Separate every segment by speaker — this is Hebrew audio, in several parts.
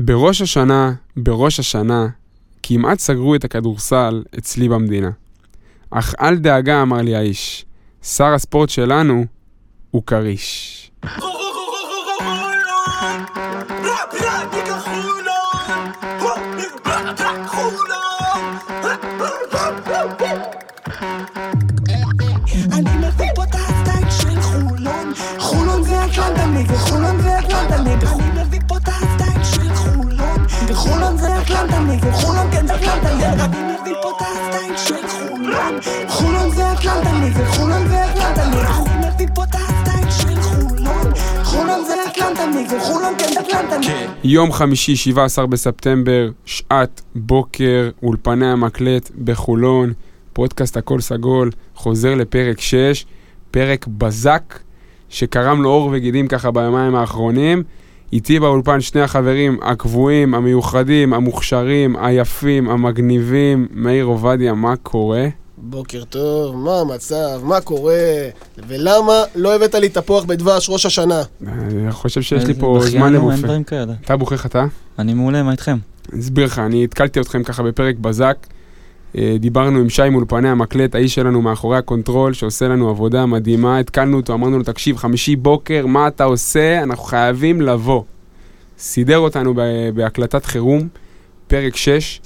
Speaker 1: בראש השנה, בראש השנה, כמעט סגרו את הכדורסל אצלי במדינה. אך אל דאגה, אמר לי האיש, שר הספורט שלנו הוא כריש.
Speaker 2: אני
Speaker 1: יום חמישי, 17 בספטמבר, שעת בוקר, אולפני המקלט בחולון, פודקאסט הכל סגול, חוזר לפרק 6, פרק בזק, שקרם לו עור וגידים ככה ביומיים האחרונים. איתי באולפן שני החברים הקבועים, המיוחדים, המוכשרים, היפים, המגניבים, מאיר עובדיה, מה קורה?
Speaker 3: בוקר טוב, מה המצב, מה קורה, ולמה לא הבאת לי תפוח בדבש ראש השנה?
Speaker 1: אני חושב שיש לי
Speaker 4: איזה
Speaker 1: פה זמן
Speaker 4: אין
Speaker 1: לבופה.
Speaker 4: דברים כאלה.
Speaker 1: אתה בוחר אתה?
Speaker 4: אני מעולה, מה איתכם?
Speaker 1: אני אסביר לך, אני התקלתי אתכם ככה בפרק בזק. אה, דיברנו עם שי מאולפני המקלט, האיש שלנו מאחורי הקונטרול, שעושה לנו עבודה מדהימה. התקלנו אותו, אמרנו לו, תקשיב, חמישי בוקר, מה אתה עושה? אנחנו חייבים לבוא. סידר אותנו בהקלטת חירום, פרק 6,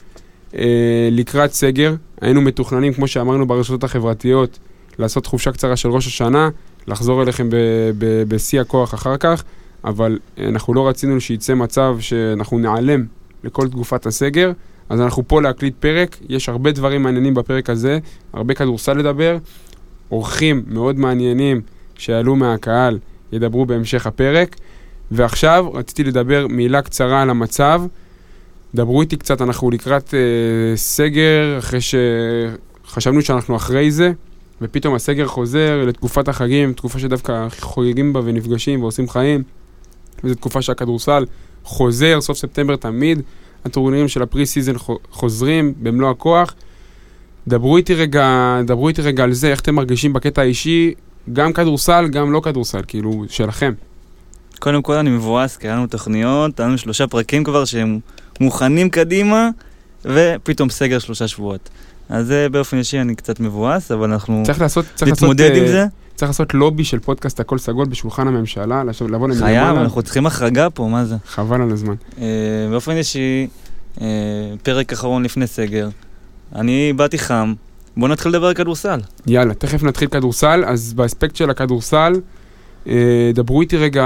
Speaker 1: אה, לקראת סגר. היינו מתוכננים, כמו שאמרנו ברשתות החברתיות, לעשות חופשה קצרה של ראש השנה, לחזור אליכם בשיא הכוח אחר כך, אבל אה, אנחנו לא רצינו שייצא מצב שאנחנו ניעלם לכל תקופת הסגר. אז אנחנו פה להקליט פרק, יש הרבה דברים מעניינים בפרק הזה, הרבה כדורסל לדבר, אורחים מאוד מעניינים שעלו מהקהל ידברו בהמשך הפרק, ועכשיו רציתי לדבר מילה קצרה על המצב. דברו איתי קצת, אנחנו לקראת אה, סגר, אחרי שחשבנו שאנחנו אחרי זה, ופתאום הסגר חוזר לתקופת החגים, תקופה שדווקא חוגגים בה ונפגשים ועושים חיים, וזו תקופה שהכדורסל חוזר, סוף ספטמבר תמיד. הטורנירים של ה preseason חו- חוזרים במלוא הכוח. דברו איתי רגע, דברו איתי רגע על זה, איך אתם מרגישים בקטע האישי, גם כדורסל, גם לא כדורסל, כאילו, שלכם.
Speaker 4: קודם כל אני מבואס, כי היה לנו תוכניות, היה לנו שלושה פרקים כבר שהם מוכנים קדימה, ופתאום סגר שלושה שבועות. אז זה באופן אישי אני קצת מבואס, אבל אנחנו
Speaker 1: צריך לעשות, צריך לעשות,
Speaker 4: נתמודד עם
Speaker 1: אה,
Speaker 4: זה.
Speaker 1: צריך לעשות לובי של פודקאסט הכל סגול בשולחן הממשלה, לשבת- לבוא
Speaker 4: חייב,
Speaker 1: למעלה,
Speaker 4: אנחנו צריכים החרגה פה, מה זה?
Speaker 1: חבל על הזמן.
Speaker 4: אה, באופן אישי, אה, פרק אחרון לפני סגר, אני באתי חם, בואו נתחיל לדבר על כדורסל.
Speaker 1: יאללה, תכף נתחיל כדורסל, אז באספקט של הכדורסל, אה, דברו איתי רגע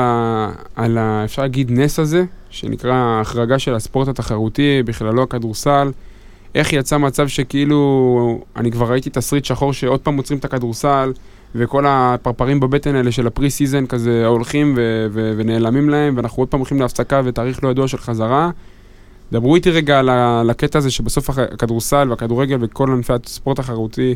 Speaker 1: על, ה, אפשר להגיד, נס הזה, שנקרא ההחרגה של הספורט התחרותי, בכללו הכדורסל. איך יצא מצב שכאילו, אני כבר ראיתי תסריט שחור שעוד פעם עוצרים את הכדורסל, וכל הפרפרים בבטן האלה של ה preseason כזה הולכים ו- ו- ונעלמים להם, ואנחנו עוד פעם הולכים להפסקה ותאריך לא ידוע של חזרה. דברו איתי רגע על הקטע הזה שבסוף הכדורסל והכדורגל וכל ענפי הספורט התחרותי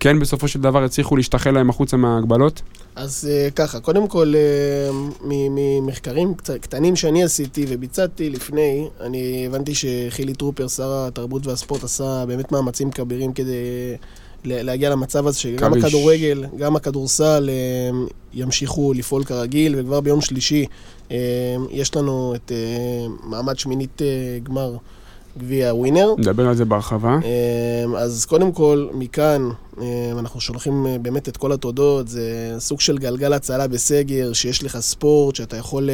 Speaker 1: כן בסופו של דבר הצליחו להשתחל להם החוצה מההגבלות.
Speaker 3: אז אה, ככה, קודם כל, אה, ממחקרים קטנים שאני עשיתי וביצעתי לפני, אני הבנתי שחילי טרופר, שר התרבות והספורט, עשה באמת מאמצים כבירים כדי להגיע למצב הזה שגם
Speaker 1: כריש.
Speaker 3: הכדורגל, גם הכדורסל אה, ימשיכו לפעול כרגיל, וכבר ביום שלישי אה, יש לנו את אה, מעמד שמינית אה, גמר גביע ווינר.
Speaker 1: נדבר על זה בהרחבה.
Speaker 3: אמ, אז קודם כל, מכאן אמ, אנחנו שולחים אה, באמת את כל התודות. זה סוג של גלגל הצלה בסגר, שיש לך ספורט, שאתה יכול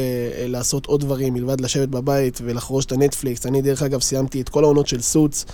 Speaker 3: לעשות עוד דברים מלבד לשבת בבית ולחרוש את הנטפליקס. אני, דרך אגב, סיימתי את כל העונות של Suits,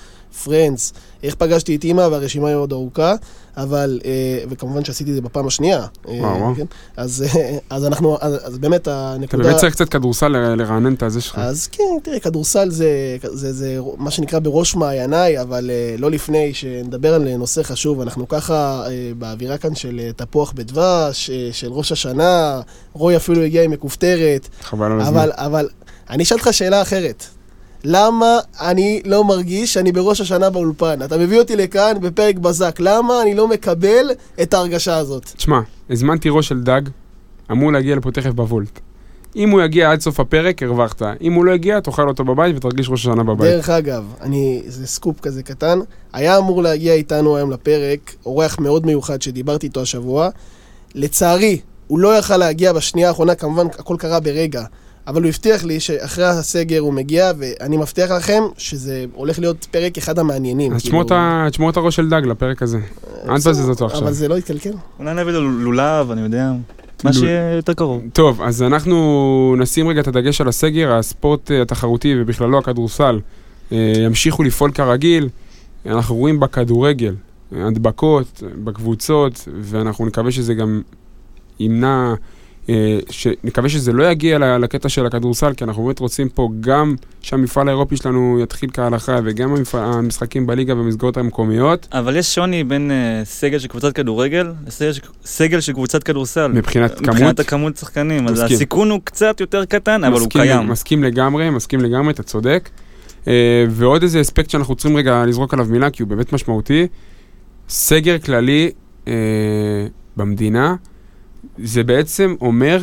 Speaker 3: Friends, איך פגשתי את אימא, והרשימה היא עוד ארוכה, אבל, אה, וכמובן שעשיתי את זה בפעם השנייה. אה,
Speaker 1: וואו, וואו.
Speaker 3: כן? אז, אה, אז אנחנו, אז, אז באמת
Speaker 1: אתה
Speaker 3: הנקודה...
Speaker 1: באמת צריך קצת כדורסל לרענן את הזה שלך.
Speaker 3: אז כן, תראה, כדורסל זה, זה, זה מה שנקרא בראש מעייניי, אבל uh, לא לפני שנדבר על נושא חשוב. אנחנו ככה uh, באווירה כאן של uh, תפוח בדבש, uh, של ראש השנה, רוי אפילו הגיע עם מכופתרת,
Speaker 1: חבל על הזמן.
Speaker 3: אבל, אבל אני אשאל אותך שאלה אחרת. למה אני לא מרגיש שאני בראש השנה באולפן? אתה מביא אותי לכאן בפרק בזק, למה אני לא מקבל את ההרגשה הזאת?
Speaker 1: תשמע, הזמנתי ראש של דג, אמור להגיע לפה תכף בוולט. אם הוא יגיע עד סוף הפרק, הרווחת. אם הוא לא יגיע, תאכל אותו בבית ותרגיש ראש השנה בבית.
Speaker 3: דרך אגב, אני, זה סקופ כזה קטן, היה אמור להגיע איתנו היום לפרק, אורח מאוד מיוחד שדיברתי איתו השבוע. לצערי, הוא לא יכל להגיע בשנייה האחרונה, כמובן הכל קרה ברגע. אבל הוא הבטיח לי שאחרי הסגר הוא מגיע, ואני מבטיח לכם שזה הולך להיות פרק אחד המעניינים.
Speaker 1: אז
Speaker 3: כאילו,
Speaker 1: את ה- תשמור את הראש של דג לפרק הזה.
Speaker 3: אה,
Speaker 1: אל תבזז אותו עכשיו.
Speaker 3: אבל זה לא יתקלקל.
Speaker 4: אולי נביא לו לולב, אני יודע. מה שיהיה יותר קרוב.
Speaker 1: טוב, אז אנחנו נשים רגע את הדגש על הסגר, הספורט אה, התחרותי ובכללו הכדורסל אה, ימשיכו לפעול כרגיל. אנחנו רואים בכדורגל הדבקות בקבוצות, ואנחנו נקווה שזה גם ימנע, אה, ש- נקווה שזה לא יגיע לקטע של הכדורסל, כי אנחנו באמת רוצים פה גם שהמפעל האירופי שלנו יתחיל כהלכה, וגם המפעל- המשחקים בליגה במסגרות המקומיות,
Speaker 4: אבל יש שוני בין אה, סגל של קבוצת כדורגל לסגל של- סגל של קבוצת כדורסל.
Speaker 1: מבחינת כמות.
Speaker 4: מבחינת הכמות שחקנים. אז. הסיכון הוא קצת יותר קטן, אבל הוא קיים.
Speaker 1: מסכים לגמרי, מסכים לגמרי, אתה צודק. אה, ועוד איזה אספקט שאנחנו צריכים רגע לזרוק עליו מילה, כי הוא באמת משמעותי. סגר כללי אה, במדינה, זה בעצם אומר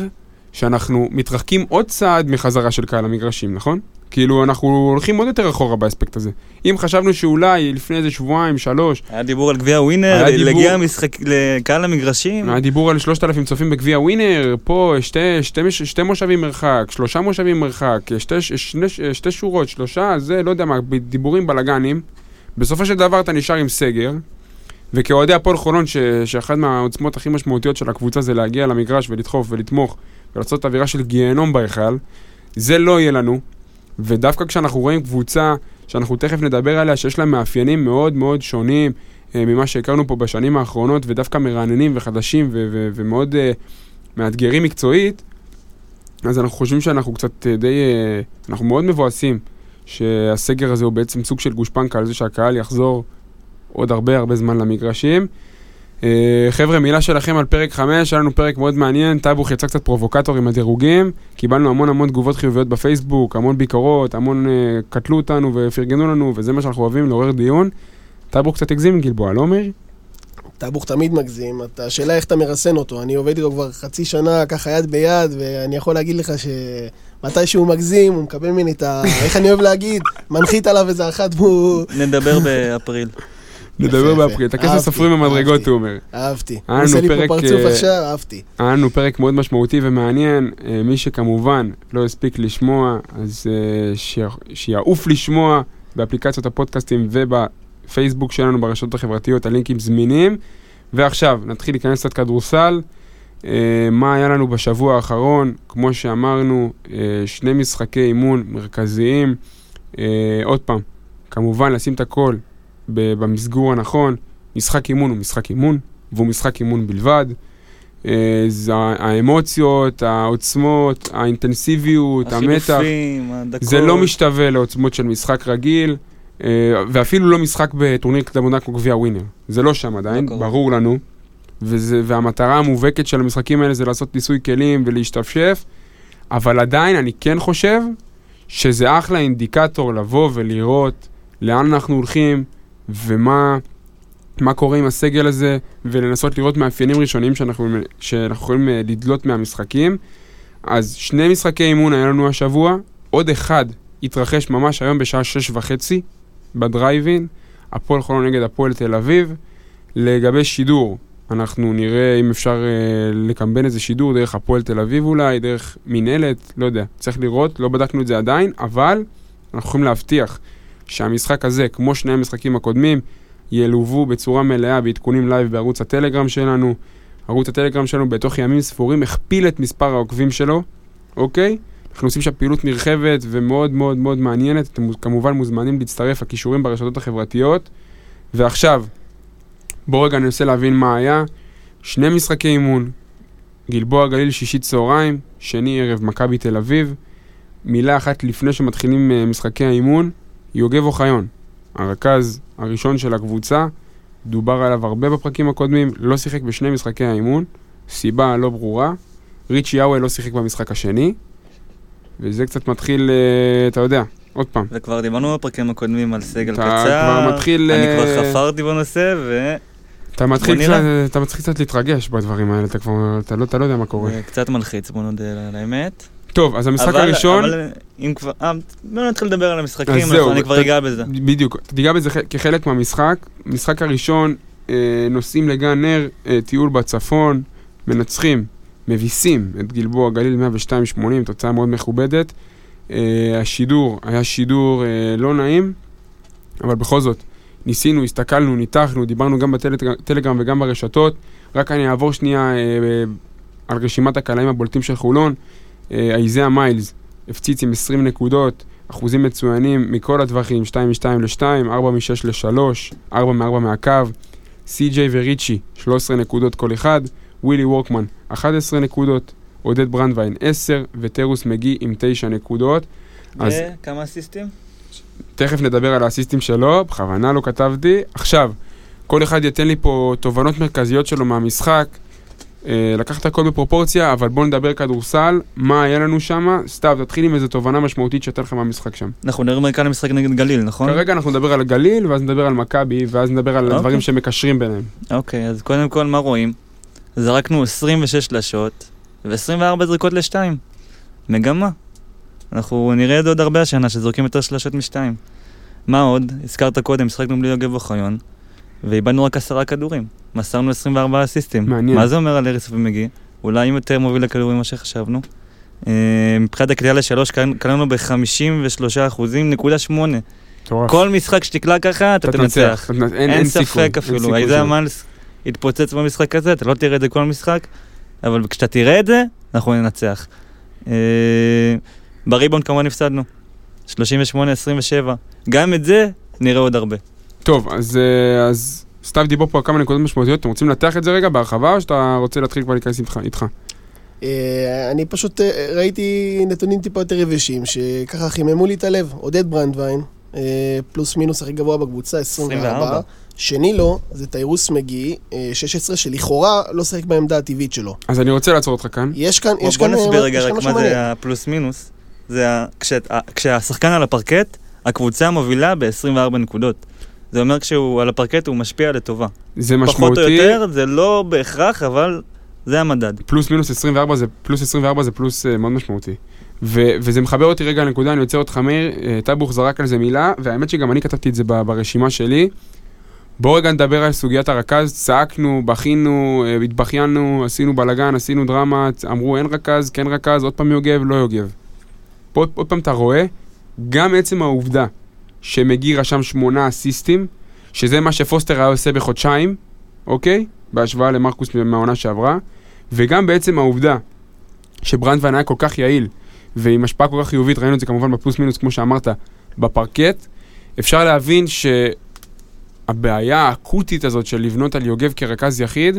Speaker 1: שאנחנו מתרחקים עוד צעד מחזרה של קהל המגרשים, נכון? כאילו, אנחנו הולכים עוד יותר אחורה באספקט הזה. אם חשבנו שאולי לפני איזה שבועיים, שלוש,
Speaker 4: היה דיבור על גביע ווינר,
Speaker 1: דיבור-
Speaker 4: להגיע משחק- לקהל המגרשים.
Speaker 1: היה דיבור על 3,000 צופים בגביע ווינר, פה שתי, שתי, מש- שתי מושבים מרחק, שלושה מושבים מרחק, שתי, שני, שתי שורות, שלושה, זה לא יודע מה, דיבורים בלאגנים. בסופו של דבר אתה נשאר עם סגר, וכאוהדי הפועל חולון, ש, שאחת מהעוצמות הכי משמעותיות של הקבוצה זה להגיע למגרש ולדחוף ולתמוך ולעשות אווירה של גיהנום בהיכל, זה לא יהיה לנו. ודווקא כשאנחנו רואים קבוצה שאנחנו תכף נדבר עליה, שיש לה מאפיינים מאוד מאוד שונים אה, ממה שהכרנו פה בשנים האחרונות, ודווקא מרעננים וחדשים ו- ו- ומאוד אה, מאתגרים מקצועית, אז אנחנו חושבים שאנחנו קצת אה, די, אה, אנחנו מאוד מבואסים שהסגר הזה הוא בעצם סוג של גושפנקה על זה שהקהל יחזור עוד הרבה הרבה זמן למגרשים. אה, חבר'ה, מילה שלכם על פרק 5, היה לנו פרק מאוד מעניין, טאבוך יצא קצת פרובוקטור עם הדירוגים, קיבלנו המון המון תגובות חיוביות בפייסבוק, המון ביקורות, המון אה, קטלו אותנו ופרגנו לנו, וזה מה שאנחנו אוהבים, לעורר דיון. טאבוך קצת הגזים עם גלבוע, לא מאיר?
Speaker 3: טאבוך תמיד מגזים, השאלה איך אתה מרסן אותו. אני עובד איתו כבר חצי שנה, ככה יד ביד, ואני יכול להגיד לך שמתי שהוא מגזים, הוא מקבל ממני את ה... איך אני אוהב להגיד? מנחית עליו איזה אחת והוא...
Speaker 4: נדבר באפריל.
Speaker 1: נדבר. באפריל, את הכסף סופרים במדרגות. הוא אומר.
Speaker 3: אהבתי. הוא עושה לי פה פרצוף
Speaker 1: אה,
Speaker 3: עכשיו, אהבתי.
Speaker 1: היה לנו פרק מאוד משמעותי ומעניין, אה, מי שכמובן לא הספיק לשמוע, אז אה, שיעוף לשמוע באפליקציות הפודקאסטים ובפייסבוק שלנו ברשתות החברתיות, הלינקים זמינים. ועכשיו, נתחיל להיכנס קצת כדורסל. אה, מה היה לנו בשבוע האחרון? כמו שאמרנו, אה, שני משחקי אימון מרכזיים. אה, עוד פעם, כמובן לשים את הכל במסגור הנכון. משחק אימון הוא משחק אימון, והוא משחק אימון בלבד. אה, זה האמוציות, העוצמות, האינטנסיביות, המתח.
Speaker 4: החילופים, הדקות.
Speaker 1: זה לא משתווה לעוצמות של משחק רגיל, אה, ואפילו לא משחק בטורניר קדמונה כמו גביע ווינר. זה לא שם עדיין,
Speaker 4: לא קרוב.
Speaker 1: ברור לנו. וזה, והמטרה המובהקת של המשחקים האלה זה לעשות ניסוי כלים ולהשתפשף, אבל עדיין אני כן חושב שזה אחלה אינדיקטור לבוא ולראות לאן אנחנו הולכים ומה מה קורה עם הסגל הזה, ולנסות לראות מאפיינים ראשונים שאנחנו, שאנחנו יכולים אה, לדלות מהמשחקים. אז שני משחקי אימון היה לנו השבוע, עוד אחד התרחש ממש היום בשעה שש וחצי ב Drive In, הפועל חולון נגד הפועל תל אביב. לגבי שידור, אנחנו נראה אם אפשר אה, לקמבן איזה שידור דרך הפועל תל אביב אולי, דרך מינהלת, לא יודע, צריך לראות, לא בדקנו את זה עדיין, אבל אנחנו יכולים להבטיח שהמשחק הזה, כמו שני המשחקים הקודמים, ילוו בצורה מלאה בעדכונים live בערוץ הטלגרם שלנו. ערוץ הטלגרם שלנו בתוך ימים ספורים הכפיל את מספר העוקבים שלו, אוקיי? אנחנו עושים שם פעילות נרחבת ומאוד מאוד מאוד מעניינת. אתם כמובן מוזמנים להצטרף, הכישורים ברשתות החברתיות. ועכשיו, בואו רגע ננסה להבין מה היה. שני משחקי אימון, גלבוע גליל שישי צהריים, שני ערב מכבי תל אביב. מילה אחת לפני שמתחילים אה, משחקי האימון, יוגב אוחיון, הרכז הראשון של הקבוצה, דובר עליו הרבה בפרקים הקודמים, לא שיחק בשני משחקי האימון, סיבה לא ברורה. ריצ'י יאווי לא שיחק במשחק השני, וזה קצת מתחיל, אה, אתה יודע, עוד פעם.
Speaker 4: וכבר דיברנו בפרקים הקודמים על סגל
Speaker 1: אתה
Speaker 4: קצר.
Speaker 1: כבר מתחיל,
Speaker 4: אני
Speaker 1: אה,
Speaker 4: כבר חפרתי בנושא,
Speaker 1: אתה מתחיל, קצת. אתה מתחיל קצת להתרגש בדברים האלה, אתה כבר, אתה לא, אתה לא יודע מה קורה.
Speaker 4: וקצת מלחיץ, בוא נודה על האמת.
Speaker 1: טוב, אז המשחק
Speaker 4: אבל-
Speaker 1: הראשון,
Speaker 4: אבל אם כבר... אה, בוא נתחיל לדבר על המשחקים,
Speaker 1: אז זהו,
Speaker 4: אני כבר אגע בזה.
Speaker 1: בדיוק, תיגע בזה כחלק מהמשחק. המשחק הראשון, אה, נוסעים לגן נר, אה, טיול בצפון, מנצחים מביסים את גלבוע גליל 102-80, תוצאה מאוד מכובדת. אה, השידור היה שידור אה, לא נעים, אבל בכל זאת, ניסינו, הסתכלנו, ניתחנו, דיברנו גם בטלגרם וגם ברשתות. רק אני אעבור שנייה אה, אה, על רשימת הקלעים הבולטים של חולון. אה, אייזאה מיילס הפציץ עם 20 נקודות, אחוזים מצוינים מכל הטווחים, 2 מ-2 ל-2, 4 מ-6 ל-3, 4 מ-4 מהקו. סי.ג'יי וריצ'י, 13 נקודות כל אחד. ווילי וורקמן, 11 נקודות. עודד ברנדווין, 10, וטרוס מגי עם 9 נקודות. אז
Speaker 4: וכמה אסיסטים?
Speaker 1: תכף נדבר על האסיסטים שלו, בכוונה לא כתבתי. עכשיו, כל אחד ייתן לי פה תובנות מרכזיות שלו מהמשחק. אה, לקח את הכל בפרופורציה, אבל בואו נדבר כדורסל, מה היה לנו שם. סתיו, תתחיל עם איזו תובנה משמעותית שהייתה לך מהמשחק שם.
Speaker 4: אנחנו נראה כאן משחק נגד גליל, נכון?
Speaker 1: כרגע אנחנו נדבר על הגליל, ואז נדבר על מכבי, ואז נדבר על
Speaker 4: אוקיי.
Speaker 1: הדברים שמקשרים ביניהם.
Speaker 4: אוקיי, אז קודם כל, מה רואים? זרקנו 26 שלשות ו-24 זריקות לשתיים. מגמה. אנחנו נראה את זה עוד הרבה השנה, שזורקים יותר שלשות משתיים. מה עוד? הזכרת קודם, שחקנו בלי יוגב אוחיון, ואיבדנו רק עשרה כדורים. מסרנו 24 אסיסטים.
Speaker 1: מעניין.
Speaker 4: מה זה אומר על אריס ומגי? אולי אם יותר מוביל לכדורים ממה שחשבנו. אה, מבחינת הקליעה לשלוש, קלענו ב-53 אחוזים, נקודה שמונה.
Speaker 1: מטורף.
Speaker 4: כל משחק שתקלע ככה, אתה תנצח.
Speaker 1: אין,
Speaker 4: ספק אפילו, איזה
Speaker 1: שם.
Speaker 4: מיילס יתפוצץ במשחק הזה, אתה לא תראה את זה כל משחק, אבל כשאתה תראה את זה, אנחנו ננצח. אה, בריבאונד כמובן הפסדנו, 38-27, גם את זה נראה עוד הרבה.
Speaker 1: טוב, אז, אה, אז סתיו דיבר פה על כמה נקודות משמעותיות, אתם רוצים לנתח את זה רגע בהרחבה, או שאתה רוצה להתחיל כבר להיכנס איתך? איתך?
Speaker 3: אה, אני פשוט אה, ראיתי נתונים טיפה יותר יבשים, שככה חיממו לי את הלב. עודד ברנדווין, אה, פלוס מינוס הכי גבוה בקבוצה, 24.
Speaker 4: 24.
Speaker 3: שני לו, זה תיירוס מגי, אה, 16, שלכאורה לא שיחק בעמדה הטבעית שלו.
Speaker 1: אז אני רוצה לעצור אותך כאן.
Speaker 3: יש כאן,
Speaker 4: בוא
Speaker 3: יש
Speaker 4: בוא
Speaker 3: כאן,
Speaker 4: נסביר
Speaker 3: אה,
Speaker 4: רגע רק מה. זה הפלוס מינוס. זה כשהשחקן על הפרקט, הקבוצה מובילה ב-24 נקודות. זה אומר כשהוא על הפרקט הוא משפיע לטובה.
Speaker 1: זה
Speaker 4: פחות או
Speaker 1: משמעותי.
Speaker 4: יותר, זה לא בהכרח, אבל זה המדד.
Speaker 1: פלוס מינוס 24 זה פלוס 24 זה פלוס uh, מאוד משמעותי. ו- וזה מחבר אותי רגע לנקודה, אני עוצר אותך מאיר, אה, טאבוך זרק על זה מילה, והאמת שגם אני כתבתי את זה ברשימה שלי. בואו רגע נדבר על סוגיית הרכז, צעקנו, בכינו, אה, התבכיינו, עשינו בלאגן, עשינו דרמה, אמרו אין רכז, כן רכז, עוד פעם יוגב, לא יוגב. פה עוד פעם אתה רואה, גם עצם העובדה שמגי רשם שמונה אסיסטים, שזה מה שפוסטר היה עושה בחודשיים, אוקיי? בהשוואה למרקוס מהעונה שעברה, וגם בעצם העובדה שברנדווין היה כל כך יעיל, ועם השפעה כל כך חיובית, ראינו את זה כמובן בפלוס מינוס, כמו שאמרת, בפרקט, אפשר להבין שהבעיה האקוטית הזאת של לבנות על יוגב כרכז יחיד,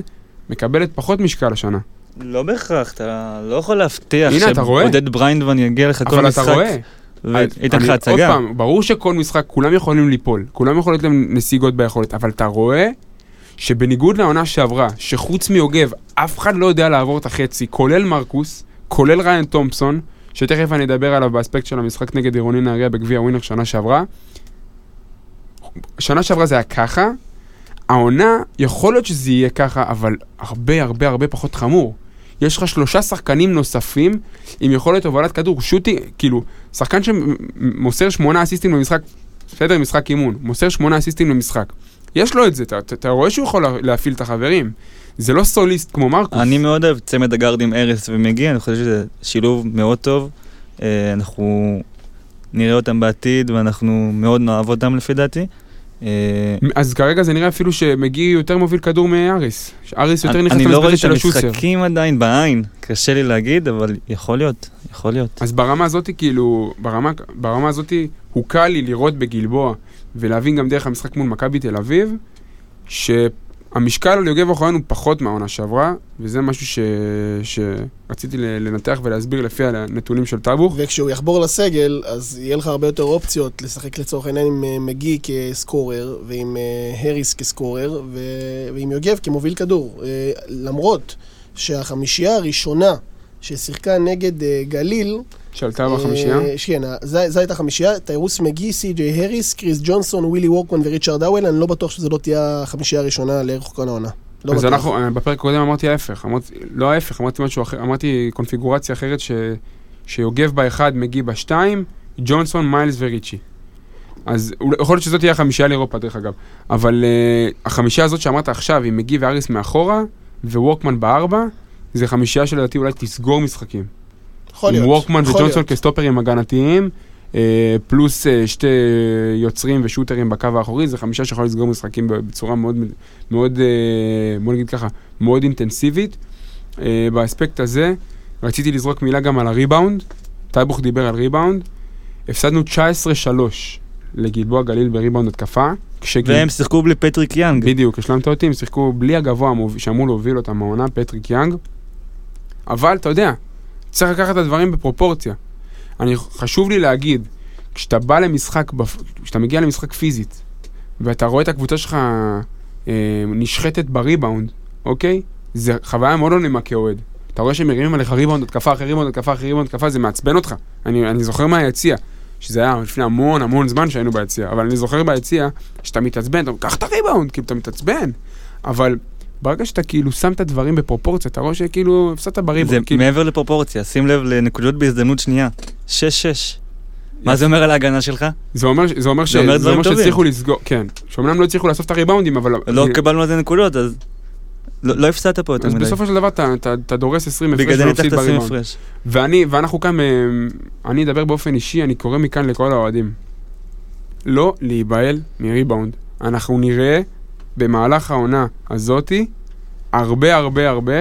Speaker 1: מקבלת פחות משקל השנה.
Speaker 4: לא בהכרח, אתה לא יכול להבטיח? שעודד ברנדווין יגיע לך כל
Speaker 1: אבל
Speaker 4: משחק.
Speaker 1: אתה רואה,
Speaker 4: וייתן לך
Speaker 1: אני- עוד
Speaker 4: הצגה.
Speaker 1: פעם, ברור שכל משחק, כולם יכולים ליפול, כולם יכולים להיות להם נסיגות ביכולת, אבל אתה רואה שבניגוד לעונה שעברה, שחוץ מיוגב, אף אחד לא יודע לעבור את החצי, כולל מרקוס, כולל ריין תומפסון, שתכף אני אדבר עליו באספקט של המשחק נגד עירוני נהריה בגביע ווינר שנה שעברה. שנה שעברה זה היה ככה, העונה, יכול להיות שזה יהיה ככה, אבל הרבה הרבה הרבה פחות חמור. יש לך שלושה שחקנים נוספים עם יכולת הובלת כדור, שוטי, כאילו, שחקן שמוסר שמונה אסיסטים למשחק, בסדר, משחק אימון, מוסר שמונה אסיסטים למשחק. יש לו את זה, אתה, אתה, רואה שהוא יכול לה- להפעיל את החברים. זה לא סוליסט כמו מרקוס.
Speaker 4: אני מאוד אוהב צמד הגארדים ארס ומגי, אני חושב שזה שילוב מאוד טוב. אה, אנחנו נראה אותם בעתיד ואנחנו מאוד נאהב אותם לפי דעתי. אה,
Speaker 1: אז כרגע זה נראה אפילו שמגי יותר מוביל כדור מאריס. אריס יותר נכנס
Speaker 4: אני לא רואה את
Speaker 1: של השוסר.
Speaker 4: המשחקים עדיין בעין, קשה לי להגיד, אבל יכול להיות, יכול להיות.
Speaker 1: אז ברמה הזאתי, כאילו, ברמה, ברמה הזאתי, הוקל לי לראות בגלבוע, ולהבין גם דרך המשחק מול מכבי תל אביב, שהמשקל על יוגב אוחיון הוא פחות מהעונה שעברה, וזה משהו ש... שרציתי לנתח ולהסביר לפי הנתונים של טאבוך.
Speaker 3: וכשהוא יחבור לסגל, אז יהיה לך הרבה יותר אופציות לשחק לצורך העניין עם אה, מגי כסקורר, ועם אה, הריס כסקורר, ו... ועם יוגב כמוביל כדור. אה, למרות שהחמישייה הראשונה ששיחקה נגד גליל,
Speaker 1: שעלתה בחמישייה.
Speaker 3: אה, כן, זו הייתה חמישייה, תיירוס מגי, סי.ג'יי הריס, קריס ג'ונסון, ווילי וורקמן וריצ'רד האוול, אני לא בטוח שזו לא תהיה החמישייה הראשונה לאורך כל העונה. לא
Speaker 1: אז
Speaker 3: בטוח.
Speaker 1: אנחנו, אה, בפרק הקודם אמרתי ההפך, אמרתי, לא ההפך, אמרתי משהו אחר, אמרתי קונפיגורציה אחרת ש, שיוגב באחד, מגי בשתיים, ג'ונסון, מיילס וריצ'י. אז יכול להיות שזאת תהיה החמישייה לאירופה דרך אגב, אבל uh, החמישייה הזאת שאמרת עכשיו, עם מגי ואריס מאחורה, וווקמן בארבע, זה חמישייה שלדעתי אולי תסגור משחקים.
Speaker 3: יכול
Speaker 1: עם
Speaker 3: להיות.
Speaker 1: וורקמן
Speaker 3: יכול
Speaker 1: וג'ונסון. כסטופרים הגנתיים, אה, פלוס אה, שתי יוצרים ושוטרים בקו האחורי, זה חמישה שיכולים לסגור משחקים בצורה מאוד, מאוד, אה, בוא נגיד ככה, מאוד אינטנסיבית. באספקט הזה, רציתי לזרוק מילה גם על הריבאונד, טייבוך דיבר על ריבאונד, הפסדנו 19-3 לגלבוע גליל בריבאונד התקפה, כשגיל...
Speaker 4: והם שיחקו בלי פטריק יאנג.
Speaker 1: בדיוק, השלמת אותי, הם שיחקו בלי הגבוה שאמור להוביל אותם העונה, פטריק יאנג. אבל אתה יודע, צריך לקחת את הדברים בפרופורציה. אני, חשוב לי להגיד, כשאתה בא למשחק, כשאתה מגיע למשחק פיזית, ואתה רואה את הקבוצה שלך אה, נשחטת בריבאונד, אוקיי? זה חוויה מאוד לא נעימה כאוהד. אתה רואה שהם מרימים עליך ריבאונד, התקפה אחרי ריבאונד, התקפה אחרי ריבאונד, התקפה, זה מעצבן אותך. אני, אני זוכר מהיציע, שזה היה לפני המון המון זמן שהיינו ביציע, אבל אני זוכר ביציע, שאתה מתעצבן, אתה אומר, קח את הריבאונד, כאילו, אתה מתעצבן. אבל ברגע שאתה כאילו שם את הדברים בפרופורציה, אתה רואה שכאילו הפסדת
Speaker 4: זה
Speaker 1: בריבאונד. כאילו,
Speaker 4: מעבר לפרופורציה, שים לב לנקודות בהזדמנות שנייה. 6-6. מה זה אומר על ההגנה שלך?
Speaker 1: זה אומר, זה אומר, ש,
Speaker 4: זה אומר
Speaker 1: זה אומר. שהצליחו לסגור, כן. שאומנם לא הצליחו לאסוף את הריבאונדים, אבל...
Speaker 4: לא קיבלנו על זה נקודות, אז לא לא הפסדת פה יותר
Speaker 1: אז
Speaker 4: מדי.
Speaker 1: בסופו של דבר אתה, אתה, אתה דורס 20 הפרש
Speaker 4: בגלל זה ניצחת 20
Speaker 1: בריבאונד.
Speaker 4: הפרש.
Speaker 1: ואני, ואנחנו כאן, אה, אני אדבר באופן אישי, אני קורא מכאן לכל האוהדים. לא להיבהל מריבאונד. אנחנו נראה במהלך העונה הזאתי הרבה הרבה הרבה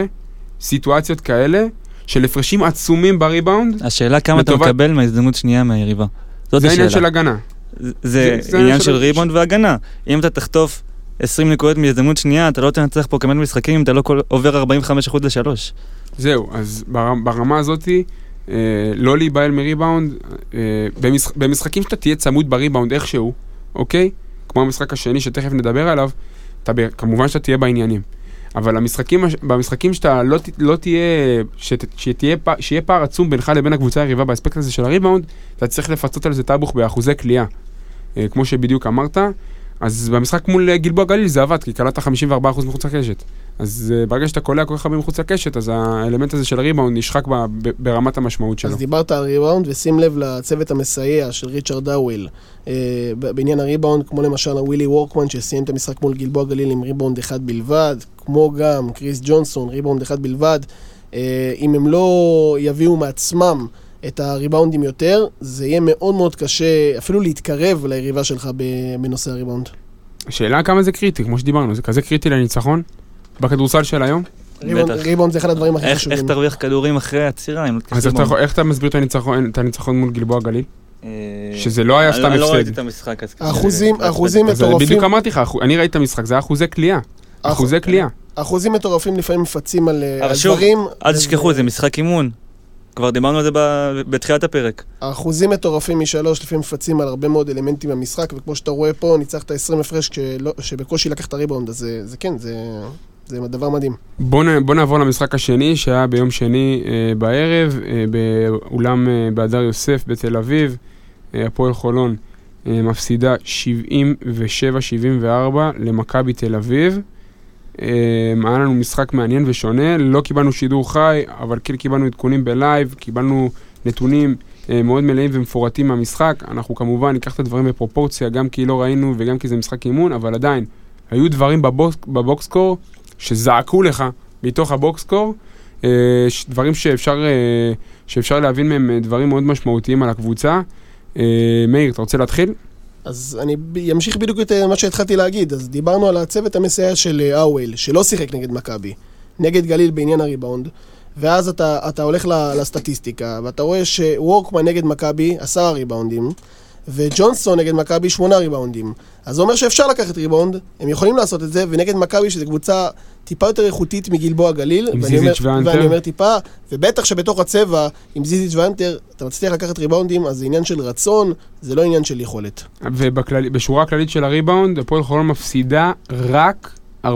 Speaker 1: סיטואציות כאלה של הפרשים עצומים בריבאונד.
Speaker 4: השאלה כמה אתה
Speaker 1: לטובת-
Speaker 4: מקבל מההזדמנות שנייה מהיריבה. זאת
Speaker 1: זה העניין של
Speaker 4: השאלה.
Speaker 1: הגנה.
Speaker 4: זה
Speaker 1: זה- זה
Speaker 4: עניין של
Speaker 1: של-
Speaker 4: ריבאונד והגנה. אם אתה תחטוף 20 נקודות מהזדמנות שנייה, אתה לא תנצח פה כמעט משחקים אם אתה לא כל- עובר 45% לשלוש.
Speaker 1: זהו, אז בר, ברמה הזאתי, אה, לא להיבהל מריבאונד, אה, במשח, במשחקים שאתה תהיה צמוד בריבאונד איכשהו, אוקיי? כמו המשחק השני שתכף נדבר עליו, אתה כמובן שאתה תהיה בעניינים. אבל המשחקים, במשחקים שאתה לא, לא תהיה, שת, שתהיה, שיהיה פער עצום בינך לבין הקבוצה היריבה באספקט הזה של הריבאונד, אתה צריך לפצות על זה טאבוך באחוזי כליאה. אה, כמו שבדיוק אמרת, אז במשחק מול אה, גלבוע גליל זה עבד, כי קלטת 54% מחוץ לקשת. אז אה, ברגע שאתה קולע כל כך הרבה מחוץ לקשת, אז האלמנט הזה של הריבאונד נשחק ברמת המשמעות שלו.
Speaker 3: אז דיברת על ריבאונד, ושים לב לצוות המסייע של ריצ'רד דאוויל אה, בעניין הריבאונד, כמו למשל ווילי וורקמן שסיים את המשחק מול גלבוע גליל עם ריבאונד אחד בלבד, כמו גם קריס ג'ונסון, ריבאונד אחד בלבד. אה, אם הם לא יביאו מעצמם את הריבאונדים יותר, זה יהיה מאוד מאוד קשה אפילו להתקרב ליריבה שלך בנושא הריבאונד.
Speaker 1: השאלה כמה זה קריטי, כמו שדיברנו, זה כזה קריטי לניצחון? בכדורסל של היום?
Speaker 3: ריבאונד, זה אחד הדברים הכי חשובים.
Speaker 4: איך תרוויח כדורים אחרי עצירה?
Speaker 1: אז איך אתה, מסביר את הניצחון, מול גלבוע גליל?
Speaker 4: אה,
Speaker 1: שזה לא היה
Speaker 4: אני
Speaker 1: סתם
Speaker 4: לא ראיתי
Speaker 1: הפסד.
Speaker 4: את המשחק.
Speaker 3: האחוזים
Speaker 1: אז
Speaker 3: מטורפים.
Speaker 1: בדיוק אמרתי לך, אני ראיתי את המשחק, זה היה אחוזי כליאה. אחוזי כליאה.
Speaker 3: אחוזים מטורפים לפעמים מפצים על אה,
Speaker 4: אבל
Speaker 3: על
Speaker 4: שוב,
Speaker 3: דברים.
Speaker 4: אל תשכחו, זה משחק אימון. כבר דיברנו על זה ב- בתחילת הפרק.
Speaker 3: האחוזים מטורפים משלוש לפעמים מפצים על הרבה מאוד אלמנטים במשחק, וכמו שאתה רואה פה, ניצחת 20 הפרש כשלא- שבקושי לקח את הריבאונד, אז זה, זה כן, זה, זה דבר מדהים.
Speaker 1: בוא, נ, בוא נעבור למשחק השני, שהיה ביום שני אה, בערב, אה, באולם אה, בהדר יוסף בתל אביב. אה, הפועל חולון אה, מפסידה 77-74 למכבי תל אביב. אה, היה לנו משחק מעניין ושונה, לא קיבלנו שידור חי, אבל כן קיבלנו עדכונים בלייב, קיבלנו נתונים אה, מאוד מלאים ומפורטים מהמשחק. אנחנו כמובן ניקח את הדברים בפרופורציה, גם כי לא ראינו וגם כי זה משחק אימון, אבל עדיין, היו דברים בבוקס, בבוקסקור שזעקו לך מתוך הבוקסקור, אה, דברים שאפשר, אה, שאפשר להבין מהם דברים מאוד משמעותיים על הקבוצה. מאיר, אתה רוצה להתחיל?
Speaker 3: אז אני אמשיך בדיוק את אה, מה שהתחלתי להגיד. אז דיברנו על הצוות המסייע של אה, האוול, שלא שיחק נגד מכבי, נגד גליל בעניין הריבאונד, ואז אתה, אתה הולך לסטטיסטיקה, ואתה רואה שוורקמן נגד מכבי עשרה ריבאונדים, וג'ונסון נגד מכבי שמונה ריבאונדים. אז זה אומר שאפשר לקחת ריבאונד, הם יכולים לעשות את זה, ונגד מכבי, שזו קבוצה טיפה יותר איכותית מגלבוע גליל, ואני אומר-. ואני אומר טיפה, ובטח שבתוך הצבע, עם זיזיץ' ואנטר, אתה מצליח לקחת ריבאונדים, אז זה עניין של רצון, זה לא עניין של יכולת.
Speaker 1: ובשורה הכללית של הריבאונד, הפועל חולון מפסידה רק 42-34,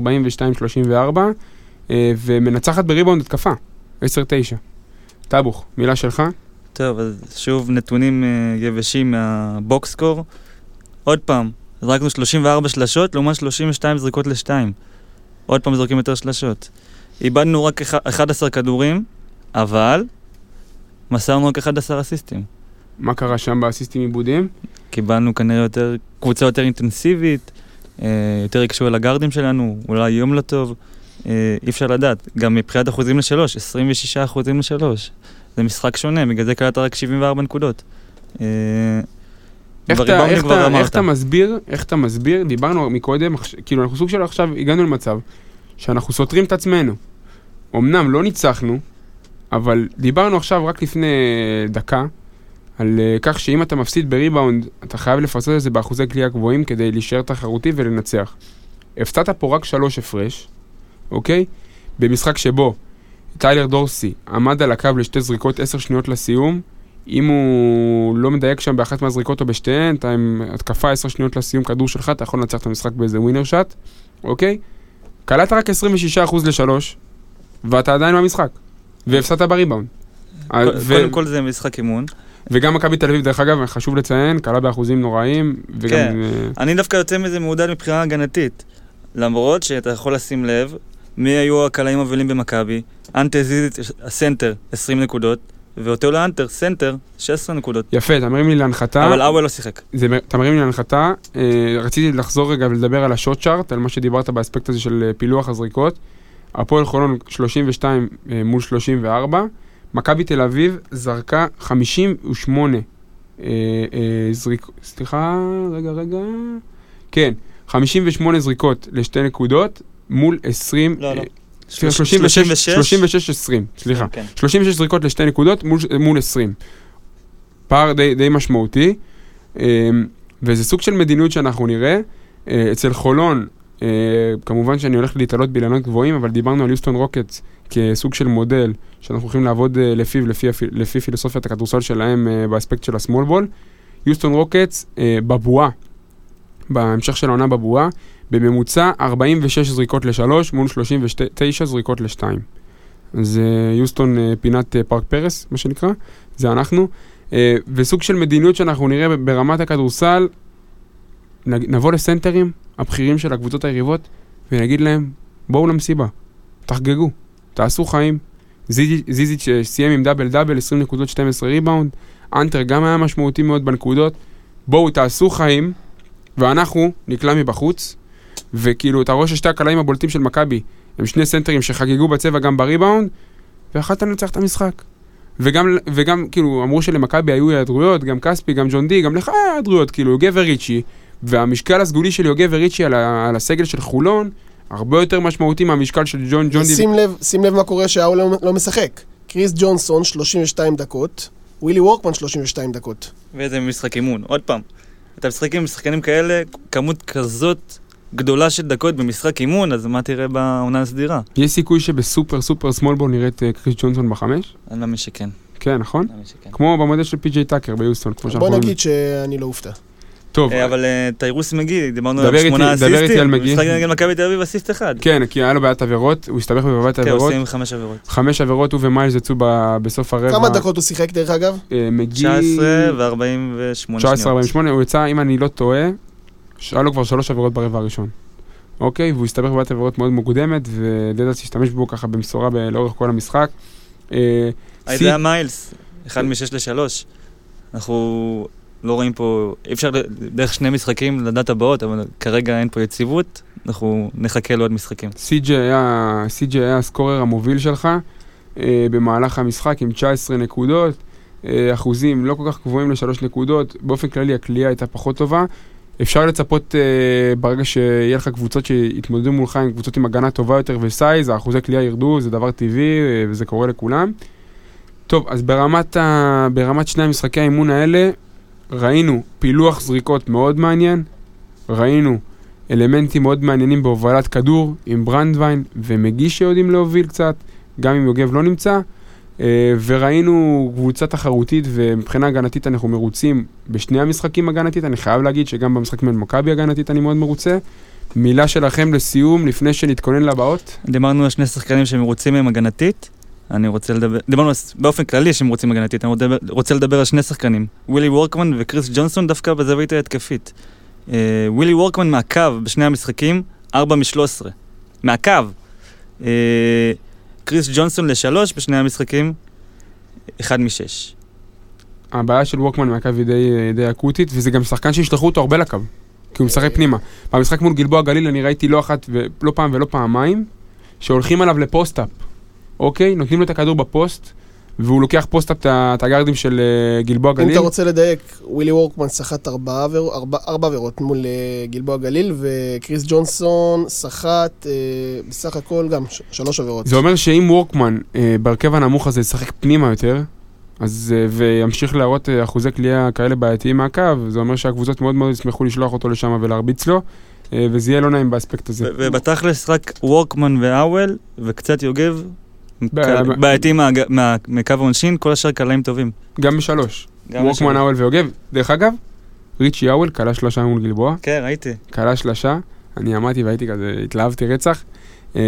Speaker 1: אה, ומנצחת בריבאונד התקפה, 10-9. טאבוך, מילה שלך?
Speaker 4: טוב, אז שוב נתונים אה, יבשים מהבוקסקור. עוד פעם, זרקנו 34 שלשות לעומת 32 זריקות לשתיים. עוד פעם זורקים יותר שלשות. איבדנו רק אח- 11 כדורים, אבל מסרנו רק 11 אסיסטים.
Speaker 1: מה קרה שם באסיסטים עיבודים?
Speaker 4: קיבלנו כנראה יותר, קבוצה יותר אינטנסיבית, אה, יותר הקשו על הגארדים שלנו, אולי יום לא טוב. אה, אי אפשר לדעת. גם מבחינת אחוזים לשלוש, 26 אחוזים לשלוש. זה משחק שונה, בגלל זה קלטת רק 74 נקודות. אה,
Speaker 1: איך אתה,
Speaker 4: בריבאונדים
Speaker 1: איך,
Speaker 4: כבר
Speaker 1: אתה,
Speaker 4: אמרת.
Speaker 1: איך אתה מסביר, איך אתה מסביר, דיברנו מקודם, כאילו אנחנו סוג של עכשיו הגענו למצב שאנחנו סותרים את עצמנו. אמנם לא ניצחנו, אבל דיברנו עכשיו רק לפני דקה על אה, כך שאם אתה מפסיד בריבאונד, אתה חייב לפרסם את זה באחוזי קליעה גבוהים כדי להישאר תחרותי ולנצח. הפסדת פה רק שלוש הפרש, אוקיי? במשחק שבו טיילר דורסי עמד על הקו לשתי זריקות עשר שניות לסיום, אם הוא לא מדייק שם באחת מהזריקות או בשתיהן, אתה עם התקפה 10 שניות לסיום כדור שלך, אתה יכול לנצח את המשחק באיזה ווינר שאט, אוקיי? קלעת רק 26% ל-3, ואתה עדיין במשחק. והפסדת בריבאונד. אה, ו-
Speaker 4: קודם כל זה משחק אימון.
Speaker 1: וגם מכבי תל אביב, דרך אגב, חשוב לציין, קלה באחוזים נוראיים, וגם...
Speaker 4: כן.
Speaker 1: אה,
Speaker 4: אני דווקא יוצא מזה מעודד מבחינה הגנתית. למרות שאתה יכול לשים לב, מי היו הקלעים המובילים במכבי? אנטה ז'יז'יץ', הסנטר, 20 נקודות, ואותו אלן טר, סנטר, 16 נקודות.
Speaker 1: יפה, אתה מרים לי להנחתה.
Speaker 4: אבל האוול לא שיחק.
Speaker 1: זה, מ- אתה מרים לי להנחתה. אה, רציתי לחזור רגע ולדבר על ה shot chart, על מה שדיברת באספקט הזה של אה, פילוח הזריקות. הפועל חולון 32 אה, מול 34. מכבי תל אביב זרקה 58 אה, אה, זריק... סליחה, רגע, רגע. כן, 58 זריקות לשתי נקודות מול 20...
Speaker 4: לא, לא.
Speaker 1: אה, סליחה, 36, 36, 20, סליחה.
Speaker 4: כן.
Speaker 1: 36 זריקות לשתי נקודות מול, מול 20. פער די, די משמעותי, אמ, וזה סוג של מדיניות שאנחנו נראה. אה, אצל חולון, אה, כמובן שאני הולך להתעלות באילנות גבוהים, אבל דיברנו על יוסטון רוקטס כסוג של מודל שאנחנו הולכים לעבוד אה, לפיו, לפי, פילוסופיית הכדורסל שלהם אה, באספקט של ה small ball. יוסטון רוקטס אה, בבועה, בהמשך של העונה בבועה, בממוצע 46 זריקות לשלוש מול 39 זריקות לשתיים. אז יוסטון אה, פינת אה, פארק פרס, מה שנקרא, זה אנחנו. אה, וסוג של מדיניות שאנחנו נראה ברמת הכדורסל, נבוא לסנטרים הבכירים של הקבוצות היריבות ונגיד להם, בואו למסיבה, תחגגו, תעשו חיים. ז'יז'י- ז'יז'יץ' סיים עם double double, 20 נקודות, 12 ריבאונד. אנטר גם היה משמעותי מאוד בנקודות. בואו תעשו חיים, ואנחנו נקלע מבחוץ. וכאילו, אתה רואה ששתי הקלעים הבולטים של מכבי הם שני סנטרים שחגגו בצבע גם בריבאונד, ויכלת לנצח את המשחק. וגם, וגם, כאילו, אמרו שלמכבי היו היעדרויות, גם כספי, גם ג'ון די, גם לך היה היעדרויות, כאילו, יוגב וריצ'י, והמשקל הסגולי של יוגב וריצ'י על, ה- על הסגל של חולון, הרבה יותר משמעותי מהמשקל של ג'ון, ג'ון די.
Speaker 3: שים לב, שים לב מה קורה שהאוול לא, לא משחק. קריס ג'ונסון, 32 דקות, ווילי וורקמן, 32 דקות.
Speaker 4: ואיזה משחק אימון. עוד פעם, אתה משחק עם שחקנים כאלה, כמות כזאת גדולה של דקות במשחק אימון, אז מה תראה בעונה הסדירה?
Speaker 1: יש סיכוי שב super super small ball נראה את אה, קריס ג'ונסון בחמש?
Speaker 4: אני מאמין שכן.
Speaker 1: כן, נכון?
Speaker 4: מאמין שכן.
Speaker 1: כמו במודל של פי.ג'יי טאקר ביוסטון, כמו שאנחנו
Speaker 3: בוא. נגיד שאני לא אופתע.
Speaker 1: טוב,
Speaker 4: אה, אבל אה, תיירוס מגי, דיברנו על שמונה
Speaker 1: דבר איתי
Speaker 4: אסיסטים,
Speaker 1: על מגי.
Speaker 4: משחק נגד מכבי תל אביב אסיסט אחד.
Speaker 1: כן, כי היה לו בעיית עבירות, הוא הסתבך בבעיית
Speaker 4: כן,
Speaker 1: עבירות.
Speaker 4: עושים חמש עבירות.
Speaker 1: חמש עבירות, הוא ומיילס יצאו ב- בסוף הרבע.
Speaker 3: כמה דקות הוא שיחק דרך אגב?
Speaker 1: אה, מגי...
Speaker 4: 19 ו-48 שניות.
Speaker 1: 19-48, הוא יצא, אם אני לא טועה, שהיה לו כבר שלוש עבירות ברבע הראשון. אוקיי? והוא הסתבך בבעיית עבירות מאוד מוקדמת, ודדס השתמש בו ככה במשורה לאורך כל המשחק. אה,
Speaker 4: אה, זה היה מיילס, אחד משש לשלוש. אנחנו לא רואים פה, אי אפשר דרך שני משחקים לדעת הבאות, אבל כרגע אין פה יציבות, אנחנו נחכה לעוד משחקים.
Speaker 1: סי.ג'י היה, היה הסקורר המוביל שלך אה, במהלך המשחק עם 19 נקודות, אה, אחוזים לא כל כך גבוהים לשלוש נקודות, באופן כללי הקליעה הייתה פחות טובה. אפשר לצפות אה, ברגע שיהיה לך קבוצות שיתמודדו מולך עם קבוצות עם הגנה טובה יותר וסייז, האחוזי קליעה ירדו, זה דבר טבעי אה, וזה קורה לכולם. טוב, אז ברמת, ה... ברמת שני המשחקי האימון האלה, ראינו פילוח זריקות מאוד מעניין, ראינו אלמנטים מאוד מעניינים בהובלת כדור עם ברנדווין ומגיש שיודעים להוביל קצת, גם אם יוגב לא נמצא. אה, וראינו קבוצה תחרותית ומבחינה הגנתית אנחנו מרוצים בשני המשחקים הגנתית, אני חייב להגיד שגם במשחק בין מכבי הגנתית אני מאוד מרוצה. מילה שלכם לסיום לפני שנתכונן לבאות.
Speaker 4: דיברנו על שני שחקנים שמרוצים מהם הגנתית, אני רוצה לדבר, דיברנו באופן כללי שהם רוצים הגנתית, אני רוצה לדבר- על שני שחקנים, ווילי וורקמן וקריס ג'ונסון דווקא בזווית ההתקפית. אה, ווילי וורקמן מהקו בשני המשחקים, 4 מ-13. מהקו. אה, קריס ג'ונסון לשלוש בשני המשחקים, 1 מ-6.
Speaker 1: הבעיה של ווקמן מהקו היא די, די אקוטית, וזה גם שחקן שישלחו אותו הרבה לקו, כי הוא משחק פנימה. במשחק מול גלבוע גליל אני ראיתי לא אחת ולא פעם ולא פעמיים, שהולכים עליו ל post-up, אוקיי? נותנים לו את הכדור בפוסט, והוא לוקח post-up את הגארדים של אה, גלבוע
Speaker 3: אה
Speaker 1: גליל.
Speaker 3: אתה רוצה לדייק, ווילי וורקמן סחט ארבע עבירות מול אה, גלבוע גליל, וקריס ג'ונסון סחט אה, בסך הכל גם שלוש עבירות.
Speaker 1: זה אומר שאם וורקמן בהרכב הנמוך הזה ישחק פנימה יותר, אז, וימשיך להראות אחוזי קליעה כאלה בעייתיים מהקו, זה אומר שהקבוצות מאוד מאוד ישמחו לשלוח אותו לשם ולהרביץ לו, וזה יהיה לא נעים באספקט הזה.
Speaker 4: ובתכלס רק וורקמן והאוול וקצת יוגב,
Speaker 1: ב-
Speaker 4: קל-
Speaker 1: ב-
Speaker 4: בעייתיים מה- מה- מקו העונשין, כל השאר קלעים טובים.
Speaker 1: גם בשלוש. וורקמן,
Speaker 4: השאר.
Speaker 1: האוול ויוגב. דרך אגב, ריצ'י האוול כלה שלושה מול גלבוע,
Speaker 4: כן, ראיתי.
Speaker 1: כלה שלושה, אני עמדתי והייתי כזה, התלהבתי רצח. אה,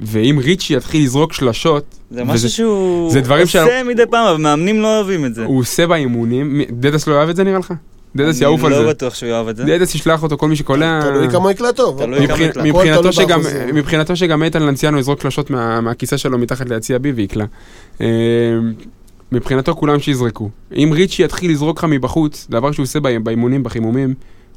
Speaker 1: ואם ריצ'י יתחיל לזרוק שלשות,
Speaker 4: זה
Speaker 1: וזה-
Speaker 4: משהו שהוא
Speaker 1: זה דברים
Speaker 4: עושה
Speaker 1: שה-
Speaker 4: מדי פעם, אבל מאמנים לא אוהבים את זה.
Speaker 1: הוא עושה באימונים, דדס לא אוהב את זה נראה לך? דדס יעוף על
Speaker 4: אני
Speaker 1: זה.
Speaker 4: לא בטוח שהוא יאהב את זה.
Speaker 1: דדס ישלח אותו, כל מי שקולע...
Speaker 3: תלוי כמה יקלע טוב.
Speaker 4: יקלע.
Speaker 1: מבחינתו שגם- איתן לנציאנו יזרוק שלשות מה- מהכיסא שלו מתחת ליציע בי ויקלע. אה, מבחינתו כולם שיזרקו. אם ריצ'י יתחיל לזרוק לך מבחוץ, דבר שהוא עושה באי- באימונים, בחימומים,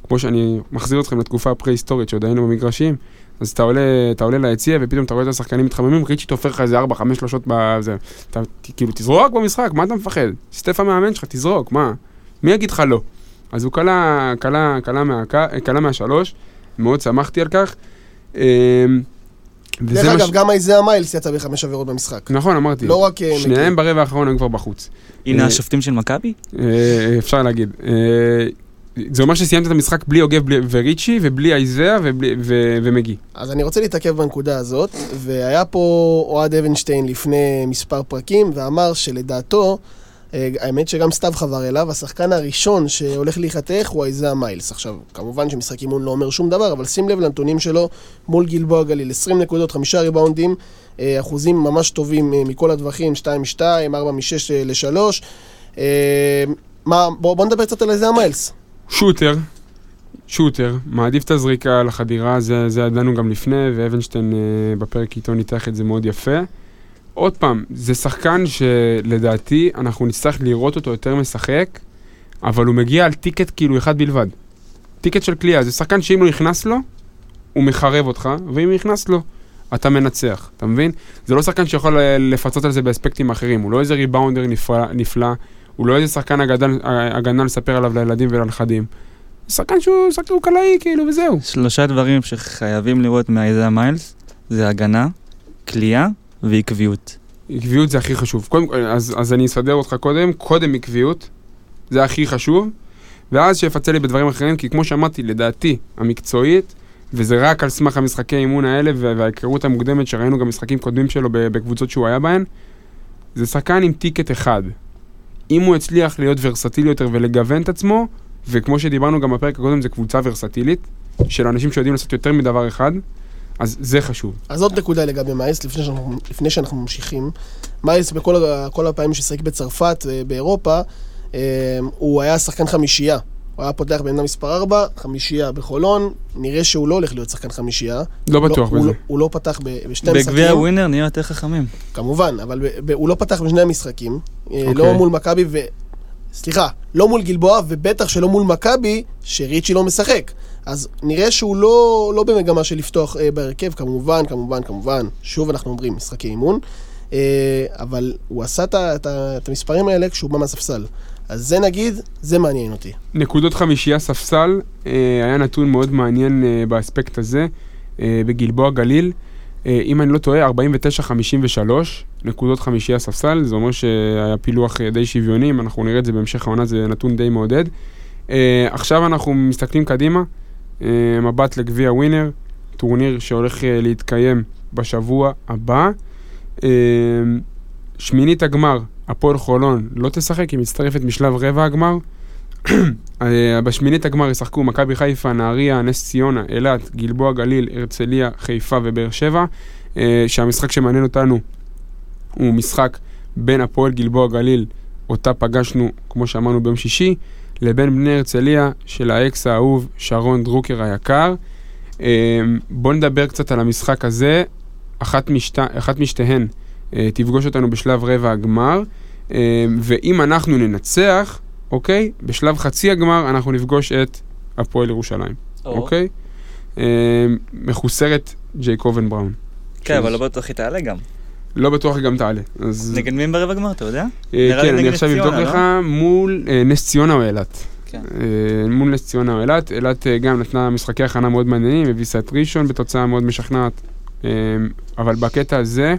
Speaker 1: כמו שאני מחזיר אתכם לתקופה הפרה-היסטורית שעוד היינו במגרשים, אז אתה עולה, אתה עולה ליציע ופתאום אתה רואה את השחקנים מתחממים, ריצ'י תופר לך איזה 4-5 שלושות בזה. אתה ת- כאילו, תזרוק במשחק, מה אתה מפחד? סטף המאמן שלך, תזרוק, מה? מי יגיד לך לא? אז הוא קלע, קלע, קלע, מהק- קלע מהשלוש, מאוד שמחתי על כך. וזה
Speaker 3: דרך
Speaker 1: מה
Speaker 3: אגב,
Speaker 1: ש-
Speaker 3: גם איזאה מיילס יצא בחמש עבירות במשחק.
Speaker 1: נכון, אמרתי.
Speaker 3: לא רק... אה,
Speaker 1: שניהם ברבע האחרון היו כבר בחוץ.
Speaker 4: הנה
Speaker 1: אה,
Speaker 4: השופטים של מכבי?
Speaker 1: אה, אפשר להגיד. זה אומר שסיימת את המשחק בלי יוגב בלי- וריצ'י, ובלי אייזאה ומגי.
Speaker 3: אז אני רוצה להתעכב בנקודה הזאת, והיה פה אוהד אבנשטיין לפני מספר פרקים, ואמר שלדעתו, האמת שגם סתיו חבר אליו, השחקן הראשון שהולך להיחתך הוא איזאה מיילס. עכשיו, כמובן שמשחק אימון לא אומר שום דבר, אבל שים לב לנתונים שלו מול גלבוע גליל, 20 נקודות, 5 ריבאונדים, אה, אחוזים ממש טובים אה, מכל הטווחים, 2 מ-2, 4 מ-6 ל-3. מה, בוא, בוא נדבר קצת על איזאה מיילס.
Speaker 1: שוטר, שוטר, מעדיף את הזריקה לחדירה, זה, זה ידענו גם לפני, ואבנשטיין אה, בפרק איתו ניתח את זה מאוד יפה. עוד פעם, זה שחקן שלדעתי אנחנו נצטרך לראות אותו יותר משחק, אבל הוא מגיע על ticket כאילו אחד בלבד. ticket של קליעה, זה שחקן שאם לא נכנס לו, הוא מחרב אותך, ואם נכנס לו, אתה מנצח, אתה מבין? זה לא שחקן שיכול אה, לפצות על זה באספקטים אחרים, הוא לא איזה ריבאונדר נפלא, נפלא הוא לא איזה שחקן הגנה, לספר עליו לילדים ולנכדים. שחקן שהוא שחקן הוא קלעי, כאילו, וזהו.
Speaker 4: שלושה דברים שחייבים לראות מאיזאה מיילס, זה הגנה, כליאה ועקביות.
Speaker 1: עקביות זה הכי חשוב. קודם, אז, אז אני אסדר אותך קודם, קודם עקביות, זה הכי חשוב, ואז שיפצה לי בדברים אחרים, כי כמו שאמרתי, לדעתי, המקצועית, וזה רק על סמך המשחקי אימון האלה וה- וההיכרות המוקדמת שראינו גם משחקים קודמים שלו בקבוצות שהוא היה בהן, זה שחקן עם טיקט אחד. אם הוא הצליח להיות ורסטילי יותר ולגוון את עצמו, וכמו שדיברנו גם בפרק הקודם, זו קבוצה ורסטילית, של אנשים שיודעים לעשות יותר מדבר אחד, אז זה חשוב.
Speaker 3: אז עוד נקודה לגבי מיילס, לפני שאנחנו, לפני שאנחנו ממשיכים. מיילס בכל הפעמים ששיחק בצרפת, אה, באירופה, אה, הוא היה שחקן חמישייה. הוא היה פותח בעמדה מספר 4, חמישייה בחולון, נראה שהוא לא הולך להיות שחקן חמישייה.
Speaker 1: לא בטוח
Speaker 3: הוא
Speaker 1: בזה.
Speaker 3: לא, הוא לא פתח בשני משחקים,
Speaker 4: בגביע ווינר נהיה יותר חכמים.
Speaker 3: כמובן, אבל ב, ב, הוא לא פתח בשני המשחקים. אה,
Speaker 1: אוקיי.
Speaker 3: לא מול מכבי ו... סליחה, לא מול גלבוע, ובטח שלא מול מכבי, שריצ'י לא משחק. אז נראה שהוא לא, לא במגמה של לפתוח אה, בהרכב, כמובן, כמובן, כמובן. שוב אנחנו אומרים, משחקי אימון. אה, אבל הוא עשה את את את המספרים האלה כשהוא בא מהספסל. אז זה נגיד, זה מעניין אותי.
Speaker 1: נקודות חמישייה ספסל, אה, היה נתון מאוד מעניין אה, באספקט הזה, אה, בגלבוע גליל. אה, אם אני לא טועה, 49-53 נקודות חמישייה ספסל, זה אומר שהיה פילוח אה, די שוויוני, אם אנחנו נראה את זה בהמשך העונה, זה נתון די מעודד. אה, עכשיו אנחנו מסתכלים קדימה, מבט לגביע ווינר, טורניר שהולך אה, להתקיים בשבוע הבא. אה, שמינית הגמר, הפועל חולון לא תשחק, היא מצטרפת משלב רבע הגמר. אה, בשמינית הגמר ישחקו מכבי חיפה, נהריה, נס ציונה, אילת, גלבוע גליל, הרצליה, חיפה ובאר שבע. אה, שהמשחק שמעניין אותנו הוא משחק בין הפועל גלבוע גליל, אותה פגשנו, כמו שאמרנו ביום שישי, לבין בני הרצליה של האקס האהוב שרון דרוקר היקר. אה, בואו נדבר קצת על המשחק הזה. אחת, משת... אחת משתיהן אה, תפגוש אותנו בשלב רבע הגמר, אה, ואם אנחנו ננצח, אוקיי? בשלב חצי הגמר אנחנו נפגוש את הפועל ירושלים, אוקיי? אה, מחוסרת ג'ייקובן בראון.
Speaker 4: כן, אבל לא בטוח היא תעלה גם.
Speaker 1: לא בטוח גם תעלה. אז
Speaker 4: נגד מי הם ברבע גמר, אתה יודע?
Speaker 1: אה, כן, אני עכשיו אבדוק
Speaker 4: ציונה,
Speaker 1: לך
Speaker 4: לא?
Speaker 1: מול אה, נס ציונה או אילת.
Speaker 4: כן.
Speaker 1: אה, מול נס ציונה או אילת. אילת אה, גם נתנה משחקי הכנה מאוד מעניינים, הביסה את ראשון בתוצאה מאוד משכנעת. אה, אבל בקטע הזה...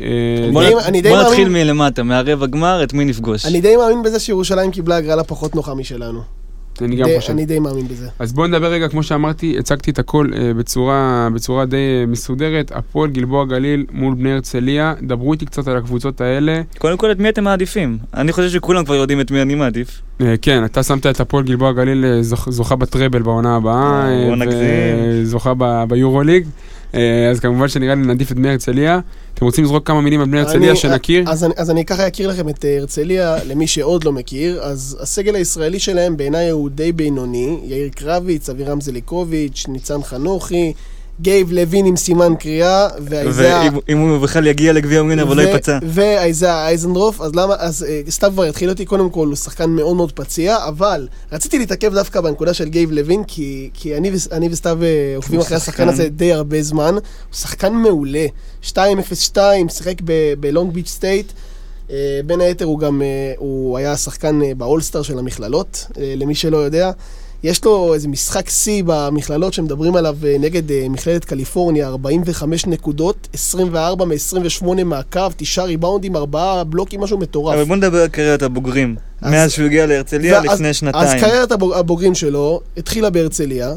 Speaker 1: אה,
Speaker 4: בוא נתחיל מלמטה, מהרבע גמר, את מי נפגוש?
Speaker 3: אני די מאמין בזה שירושלים קיבלה הגרלה פחות נוחה משלנו.
Speaker 1: אני גם
Speaker 3: די-
Speaker 1: חושב.
Speaker 3: אני די מאמין בזה.
Speaker 1: אז בואו נדבר רגע, כמו שאמרתי, הצגתי את הכל אה, בצורה, בצורה די אה, מסודרת. הפועל גלבוע גליל מול בני הרצליה. דברו איתי קצת על הקבוצות האלה.
Speaker 4: קודם כל, את מי אתם מעדיפים? אני חושב שכולם כבר יודעים את מי אני מעדיף.
Speaker 1: אה, כן, אתה שמת את הפועל גלבוע גליל אה, זוכ- זוכה בטראבל בעונה הבאה.
Speaker 4: אה, בוא נגזים.
Speaker 1: וזוכה ב- ביורוליג. אה, אז כמובן שנראה לי נעדיף את בני הרצליה. אתם רוצים לזרוק כמה מילים על בני הרצליה שנכיר?
Speaker 3: אז אז אני ככה אכיר לכם את אה, הרצליה, למי שעוד לא מכיר. אז הסגל הישראלי שלהם בעיניי הוא די בינוני. יאיר קרביץ, אבירם זליקוביץ', ניצן חנוכי, גייב לוין עם סימן קריאה, והאיזאה...
Speaker 4: ואם אם הוא בכלל יגיע לגביע ווינר ולא ייפצע.
Speaker 3: ואיזאה אייזנדרוף, אז למה, אז אה, סתיו כבר יתחיל אותי, קודם כל הוא שחקן מאוד מאוד פציע, אבל רציתי להתעכב דווקא בנקודה של גייב לוין, כי, אני, וס- אני וסתיו אה, עוקבים אחרי השחקן
Speaker 4: שחקן.
Speaker 3: הזה די הרבה זמן, הוא שחקן מעולה, 2-0-2, שיחק בלונג ביץ' סטייט. אה, בין היתר הוא גם, הוא היה שחקן באולסטאר של המכללות, למי שלא יודע. יש לו איזה משחק שיא במכללות שמדברים עליו אה, נגד אה, מכללת קליפורניה, 45 נקודות, 24 מ-28 מהקו, 9 ריבאונדים, 4 בלוקים, משהו מטורף.
Speaker 4: אבל בוא נדבר על קריירת הבוגרים.
Speaker 3: אז-
Speaker 4: מאז שהוא הגיע להרצליה
Speaker 3: ואז-
Speaker 4: לפני
Speaker 3: אז
Speaker 4: שנתיים.
Speaker 3: קריירת הבוג- הבוגרים שלו התחילה בהרצליה,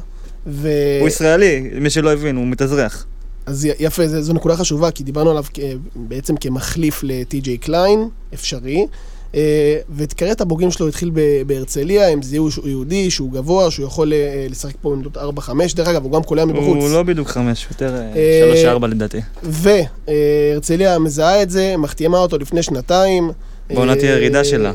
Speaker 3: ו...
Speaker 4: הוא ישראלי, מי שלא הבין, הוא מתאזרח.
Speaker 3: אז יפה, זו, זו נקודה חשובה, כי דיברנו עליו כ- בעצם כמחליף לטי.ג'יי קליין, אפשרי. אה, ואת קריירת הבוגרים שלו התחיל בהרצליה, הם זיהו שהוא יהודי, שהוא גבוה, שהוא יכול אה, לשחק פה בעמדות 4-5, דרך אגב, הוא גם קולע מבחוץ.
Speaker 4: הוא לא בדיוק חמש, יותר
Speaker 3: אה,
Speaker 4: שלוש ארבע לדעתי.
Speaker 3: והרצליה מזהה את זה, מחתימה אותו לפני שנתיים.
Speaker 4: בעונת
Speaker 3: אה,
Speaker 4: הירידה שלה.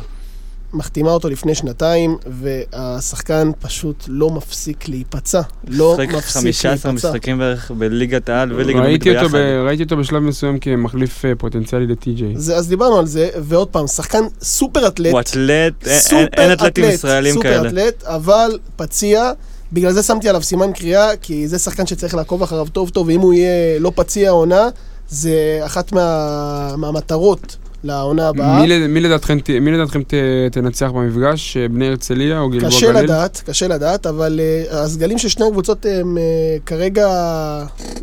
Speaker 3: מחתימה אותו לפני שנתיים, והשחקן פשוט לא מפסיק להיפצע. לא מפסיק
Speaker 4: 15
Speaker 3: להיפצע.
Speaker 4: משחקים בערך בליגת העל וליגה לאומית
Speaker 1: ראיתי אותו, ב,
Speaker 4: ביחד.
Speaker 1: ראיתי אותו בשלב מסוים כמחליף אה, פוטנציאלי לטי.ג'יי.
Speaker 3: זה, אז דיברנו על זה, ועוד פעם, שחקן סופר אתלט.
Speaker 4: הוא אתלט, אין-
Speaker 3: סופר
Speaker 4: אתלטים ישראלים
Speaker 3: סופר
Speaker 4: כאלה.
Speaker 3: אתלט, אבל פציע. בגלל זה שמתי עליו סימן קריאה, כי זה שחקן שצריך לעקוב אחריו טוב טוב, ואם הוא יהיה לא פציע עונה, זה אחת מה, מהמטרות לעונה הבאה.
Speaker 1: מי, לד- מי לדעתכם, ת- מי לדעתכם ת, תנצח במפגש? אה, בני הרצליה או גלבוע
Speaker 3: קשה
Speaker 1: גליל?
Speaker 3: לדעת, קשה לדעת, אבל uh, הסגלים של שני הקבוצות הם uh, כרגע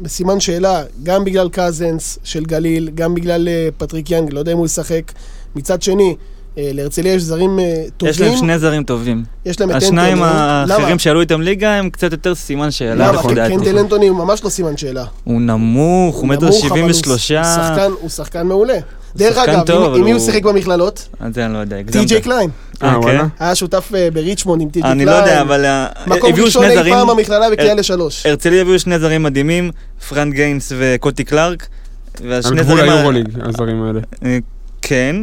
Speaker 3: בסימן שאלה, גם בגלל קזנס של גליל, גם בגלל אה, פטריק יאנג, לא יודע אם הוא ישחק. מצד שני, אה, להרצליה יש זרים uh, טובים.
Speaker 4: יש להם שני זרים טובים.
Speaker 3: יש להם את
Speaker 4: השניים
Speaker 3: אנטוני.
Speaker 4: האחרים? שעלו איתם ליגה הם קצת יותר סימן שאלה,
Speaker 3: למה? כי. קנדל אנטוני הוא ממש לא סימן שאלה.
Speaker 4: הוא נמוך, הוא מטר
Speaker 3: נמוך,
Speaker 4: שבעים
Speaker 3: אבל הוא
Speaker 4: ושלושה.
Speaker 3: שחקן- הוא שחקן מעולה. דרך אגב, עם- מי הוא שיחק במכללות?
Speaker 4: זה אני לא יודע.
Speaker 3: טי.ג'יי קליין.
Speaker 1: אה,
Speaker 4: אה,
Speaker 1: וואלה?
Speaker 4: כן?
Speaker 3: היה שותף אה, בריצ'מונד עם טי.ג'יי
Speaker 4: אני
Speaker 3: קליין.
Speaker 4: לא יודע, אבל אה,
Speaker 3: מקום ראשון
Speaker 4: שני
Speaker 3: אי
Speaker 4: זרים,
Speaker 3: פעם במכללה בקריאה
Speaker 4: הר-
Speaker 3: לשלוש.
Speaker 4: הרצליה הביאו שני זרים מדהימים, פרנק גיינס וקוטי קלארק.
Speaker 1: על
Speaker 4: והשני
Speaker 1: גבול
Speaker 4: זרים ה-
Speaker 1: היורוליג, הזרים האלה.
Speaker 4: כן.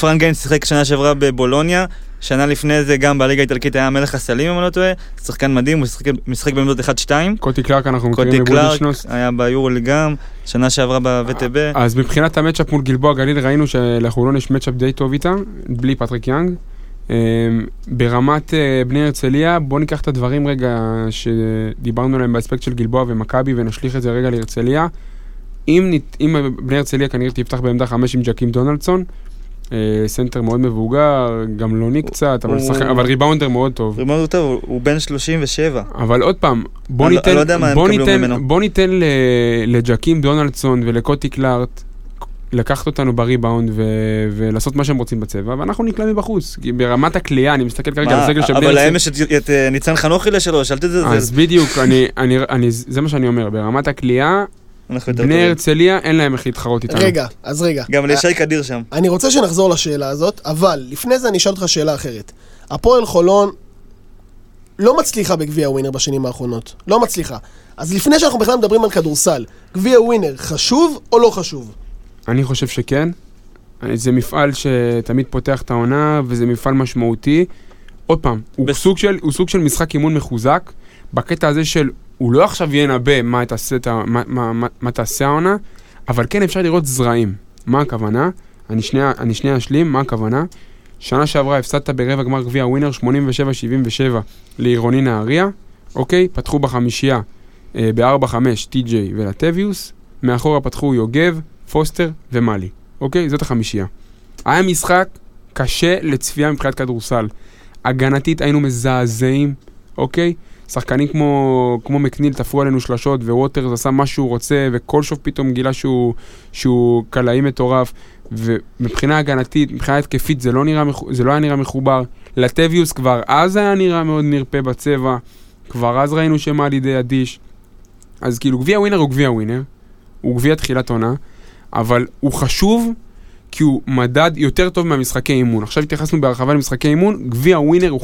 Speaker 4: פרנק גיינס שיחק שנה שעברה בבולוניה, שנה לפני זה גם בליגה האיטלקית היה מלך הסלים אם אני לא טועה, שחקן מדהים, הוא שיחק- משחק בעמדות 1-2.
Speaker 1: קוטי קלארק אנחנו מכירים
Speaker 4: קוטי קלארק
Speaker 1: בבולדשנוס.
Speaker 4: היה ביורוליג גם, שנה שעברה ב-VTB.
Speaker 1: אז מבחינת ה matchup מול גלבוע גליל ראינו שלחולון יש matchup די טוב איתה, בלי פטריק יאנג. אמ, ברמת אה, בני הרצליה, בואו ניקח את הדברים רגע שדיברנו עליהם באספקט של גלבוע ומכבי ונשליך את זה רגע להרצליה. אם, אם בני הרצליה כנראה תפתח בעמדה חמש עם ג'קים דונלדסון, סנטר מאוד מבוגר, גמלוני קצת, אבל, שחק... אבל ריבאונדר מאוד טוב.
Speaker 4: מאוד טוב, הוא- בן 37.
Speaker 1: אבל עוד פעם, בוא
Speaker 4: אני לא-
Speaker 1: ניתן,
Speaker 4: לא הם
Speaker 1: בוא ניתן. בוא ניתן ל, לג'קים דונלדסון ולקוטי קלארק לקחת אותנו בריבאונד ו, ולעשות מה שהם רוצים בצבע, ואנחנו נקלע מבחוץ. ברמת הכלייה, אני מסתכל כרגע על הסגל של בני
Speaker 4: אבל להם. יש את- את אה, ניצן חנוכי לשלוש, אל תזלזל.
Speaker 1: אז בדיוק, אני, אני, אני, זה מה שאני אומר, ברמת הכלייה,
Speaker 4: אנחנו יותר
Speaker 1: בני
Speaker 4: טובים.
Speaker 1: הרצליה אין להם איך להתחרות איתנו.
Speaker 3: רגע, אז רגע.
Speaker 4: גם לישי קדיר שם.
Speaker 3: אני רוצה שנחזור לשאלה הזאת, אבל לפני זה אני אשאל אותך שאלה אחרת. הפועל חולון לא מצליחה בגביע ווינר בשנים האחרונות. לא מצליחה. אז לפני שאנחנו בכלל מדברים על כדורסל, גביע ווינר חשוב או לא חשוב?
Speaker 1: אני חושב שכן. זה מפעל שתמיד פותח את העונה, וזה מפעל משמעותי. עוד פעם, הוא,
Speaker 4: בס-
Speaker 1: סוג של, הוא סוג של משחק אימון מחוזק, בקטע הזה של, הוא לא עכשיו ינבא מה תעשה, מה, מה, מה, מה תעשה העונה, אבל כן אפשר לראות זרעים. מה הכוונה? אני שנייה, אני שנייה אשלים, מה הכוונה? שנה שעברה הפסדת ברבע גמר גביע ווינר 87-77 לעירוני נהריה, אוקיי? פתחו בחמישייה אה, ב-4-5 טי.ג'יי ולטביוס, מאחורה פתחו יוגב, פוסטר ומאלי. אוקיי? זאת החמישייה. היה משחק קשה לצפייה מבחינת כדורסל. הגנתית היינו מזעזעים, אוקיי? שחקנים כמו, כמו מקניל תפרו עלינו שלשות, וווטרס עשה מה שהוא רוצה, וקולשוב פתאום גילה שהוא, שהוא קלעי מטורף. ומבחינה הגנתית, מבחינה התקפית, זה לא, נראה, זה לא היה נראה מחובר. לטביוס כבר אז היה נראה מאוד נרפה בצבע, כבר אז ראינו שמאלי די אדיש. אז כאילו, גביע ווינר הוא גביע ווינר, הוא גביע תחילת עונה, אבל הוא חשוב כי הוא מדד יותר טוב מהמשחקי אימון. עכשיו התייחסנו בהרחבה למשחקי אימון, גביע ווינר הוא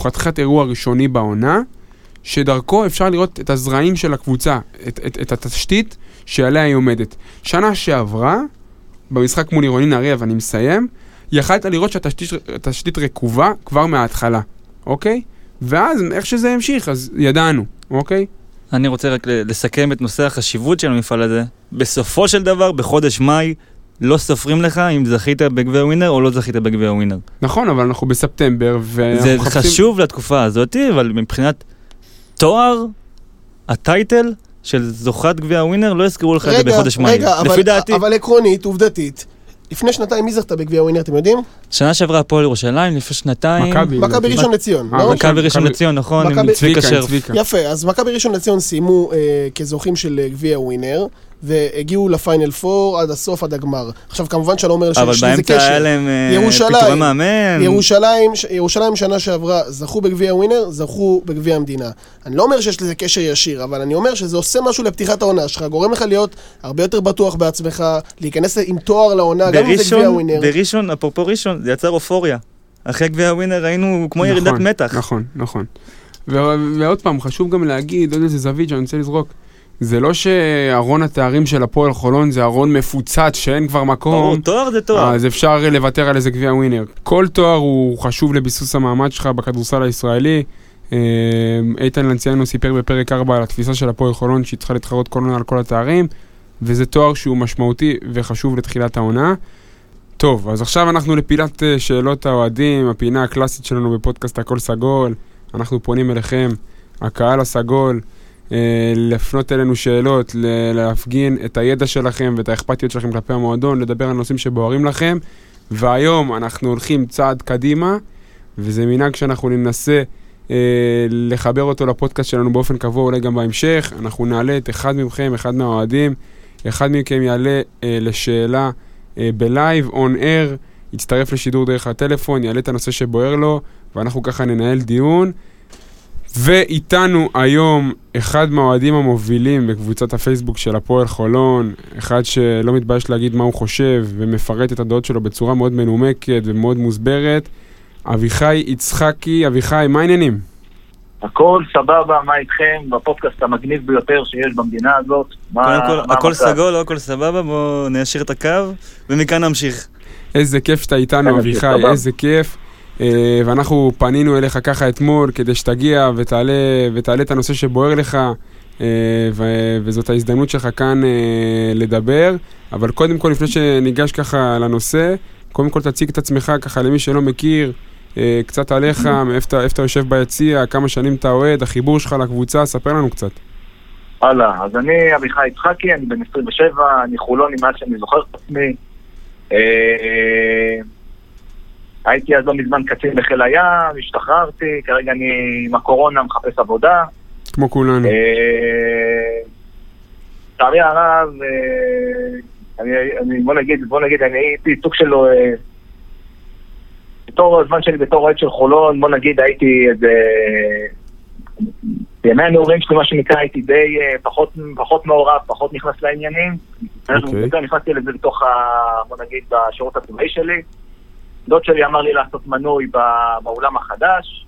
Speaker 1: חתיכת אירוע ראשוני בעונה, שדרכו אפשר לראות את הזרעים של הקבוצה, את, את, את התשתית שעליה היא עומדת. שנה שעברה, במשחק מול עירוני נהריה, ואני מסיים, יכלת לראות שהתשתית רקובה כבר מההתחלה, אוקיי? ואז איך שזה המשיך, אז ידענו, אוקיי?
Speaker 4: אני רוצה רק לסכם את נושא החשיבות של המפעל הזה. בסופו של דבר, בחודש מאי, לא סופרים לך אם זכית בגביע ווינר או לא זכית בגביע ווינר.
Speaker 1: נכון, אבל אנחנו בספטמבר, ואנחנו
Speaker 4: זה
Speaker 1: מחפשים...
Speaker 4: חשוב לתקופה הזאת, אבל מבחינת תואר, ה title של זוכת גביע ווינר, לא יזכרו לך את זה
Speaker 3: רגע,
Speaker 4: בחודש מאי.
Speaker 3: רגע, אבל-
Speaker 4: לפי דעתי,
Speaker 3: אבל עקרונית, עובדתית, לפני שנתיים מי זכתה בגביע ווינר, אתם יודעים?
Speaker 4: שנה שעברה הפועל ירושלים, לפני שנתיים.
Speaker 1: מכבי.
Speaker 3: ראשון לציון,
Speaker 1: אה,
Speaker 3: לא?
Speaker 4: מכבי ראשון לציון, נכון, עם
Speaker 3: מכבי-
Speaker 4: צביקה
Speaker 1: עם
Speaker 4: שרף.
Speaker 3: יפה, אז מכבי ראשון לציון סיימו אה, כזוכים של אה, גביע ווינר, והגיעו לפיינל פור עד הסוף, עד הגמר. עכשיו, כמובן שאני לא אומר
Speaker 4: אבל
Speaker 3: שיש לזה
Speaker 4: באמצע היה
Speaker 3: קשר.
Speaker 4: להם אה,
Speaker 3: ירושלים.
Speaker 4: פיטורי מאמן.
Speaker 3: ירושלים, ירושלים שנה שעברה זכו בגביע ווינר, זכו בגביע המדינה. אני לא אומר שיש לזה קשר ישיר, אבל אני אומר שזה עושה משהו לפתיחת העונה שלך, גורם לך להיות הרבה יותר בטוח בעצמך, להיכנס עם תואר לעונה, גם אם זה גביע
Speaker 4: בראשון,
Speaker 3: ווינר.
Speaker 4: בראשון, אפרופו ראשון, זה יצר אופוריה. אחרי גביע ווינר היינו כמו
Speaker 1: נכון,
Speaker 4: ירידת מתח.
Speaker 1: נכון, נכון. ו- ועוד פעם, חשוב גם להגיד, עוד איזה זווית שאני רוצה לזרוק. זה לא שארון התארים של הפועל חולון זה ארון מפוצץ שאין כבר
Speaker 4: ברור,
Speaker 1: מקום,
Speaker 4: תואר זה תואר.
Speaker 1: אז אפשר לוותר על איזה גביע ווינר. כל תואר הוא חשוב לביסוס המעמד שלך בכדורסל הישראלי. אה, איתן לנציאנו סיפר בפרק 4 על התפיסה של הפועל חולון שהיא צריכה להתחרות כל עונה על כל התארים, וזה תואר שהוא משמעותי וחשוב לתחילת העונה. טוב, אז עכשיו אנחנו לפינת אה, שאלות האוהדים, הפינה הקלאסית שלנו בפודקאסט הכל סגול. אנחנו פונים אליכם, הקהל הסגול, להפנות אלינו שאלות, להפגין את הידע שלכם ואת האכפתיות שלכם כלפי המועדון, לדבר על נושאים שבוערים לכם. והיום אנחנו הולכים צעד קדימה, וזה מנהג שאנחנו ננסה אה, לחבר אותו לפודקאסט שלנו באופן קבוע, אולי גם בהמשך. אנחנו נעלה את אחד מכם, אחד מהאוהדים, אחד מכם יעלה אה, לשאלה אה, בלייב, און אר, יצטרף לשידור דרך הטלפון, יעלה את הנושא שבוער לו, ואנחנו ככה ננהל דיון. ואיתנו היום אחד מהאוהדים המובילים בקבוצת הפייסבוק של הפועל חולון, אחד שלא מתבייש להגיד מה הוא חושב ומפרט את הדעות שלו בצורה מאוד מנומקת ומאוד מוסברת, אביחי יצחקי, אביחי, מה העניינים?
Speaker 5: הכל סבבה, מה איתכם? בפודקאסט המגניב ביותר שיש במדינה הזאת. מה-
Speaker 4: קודם כל,
Speaker 5: מה
Speaker 4: הכל
Speaker 5: המצב?
Speaker 4: סגול, לא הכל סבבה, בואו ניישר את הקו, ומכאן נמשיך.
Speaker 1: איזה כיף שאתה איתנו,
Speaker 5: כן,
Speaker 1: אביחי. איזה כיף. אה, ואנחנו פנינו אליך ככה אתמול כדי שתגיע ותעלה, ותעלה את הנושא שבוער לך, אה, ו- וזאת ההזדמנות שלך כאן אה, לדבר. אבל קודם כל, לפני שניגש ככה לנושא, קודם כל תציג את עצמך ככה למי שלא מכיר, קצת עליך, מאיפה אתה- יושב ביציע, כמה שנים אתה אוהד, החיבור שלך לקבוצה, ספר לנו קצת.
Speaker 5: הלאה, אז אני אביחי יצחקי, אני בן 27, אני חולוני מאז שאני זוכר את עצמי. הייתי אז לא מזמן קצין בחיל הים, השתחררתי, כרגע אני עם הקורונה מחפש עבודה.
Speaker 1: כמו כולנו.
Speaker 5: אה, לצערי הרב, אה, אני, אני, בוא נגיד, בוא נגיד, אני הייתי סוג של... אה, בתור הזמן שלי בתור אוהד של חולון, בוא נגיד הייתי איזה... בימי הנעורים שלי, מה שנקרא, הייתי די פחות, פחות מעורב, פחות נכנס לעניינים.
Speaker 1: אוקיי.
Speaker 5: יותר נכנסתי לזה בתוך, ה, בוא נגיד, בשירות הצבאי שלי. דוד שלי אמר לי לעשות מנוי באולם החדש,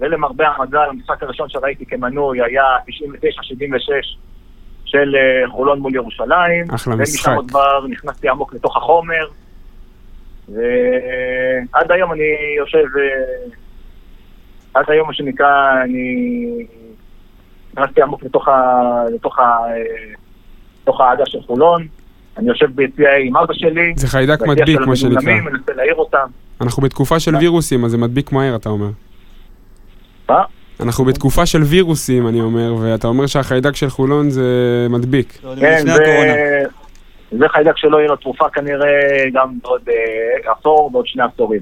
Speaker 5: ולמרבה המזל, המשחק הראשון שראיתי כמנוי היה 99-76 של אה, חולון מול ירושלים.
Speaker 1: אחלה
Speaker 5: ומשם
Speaker 1: משחק.
Speaker 5: עוד כבר נכנסתי עמוק לתוך החומר. ועד היום אני יושב, אה, עד היום מה שנקרא, אני נכנסתי עמוק לתוך ה... לתוך ה... אה, לתוך העדה של חולון. אני יושב ביציע עם אבא שלי.
Speaker 1: זה חיידק מדביק, מה שנקרא.
Speaker 5: המדולמים, מנסה להעיר אותם.
Speaker 1: אנחנו בתקופה של וירוסים, אז זה מדביק מהר, אתה אומר.
Speaker 5: מה?
Speaker 1: אנחנו בתקופה של וירוסים, אני אומר, ואתה אומר שהחיידק של חולון זה מדביק.
Speaker 4: לא,
Speaker 5: כן, זה- חיידק שלא יהיה לו תרופה כנראה גם בעוד אה, עשור, בעוד שני עשורים.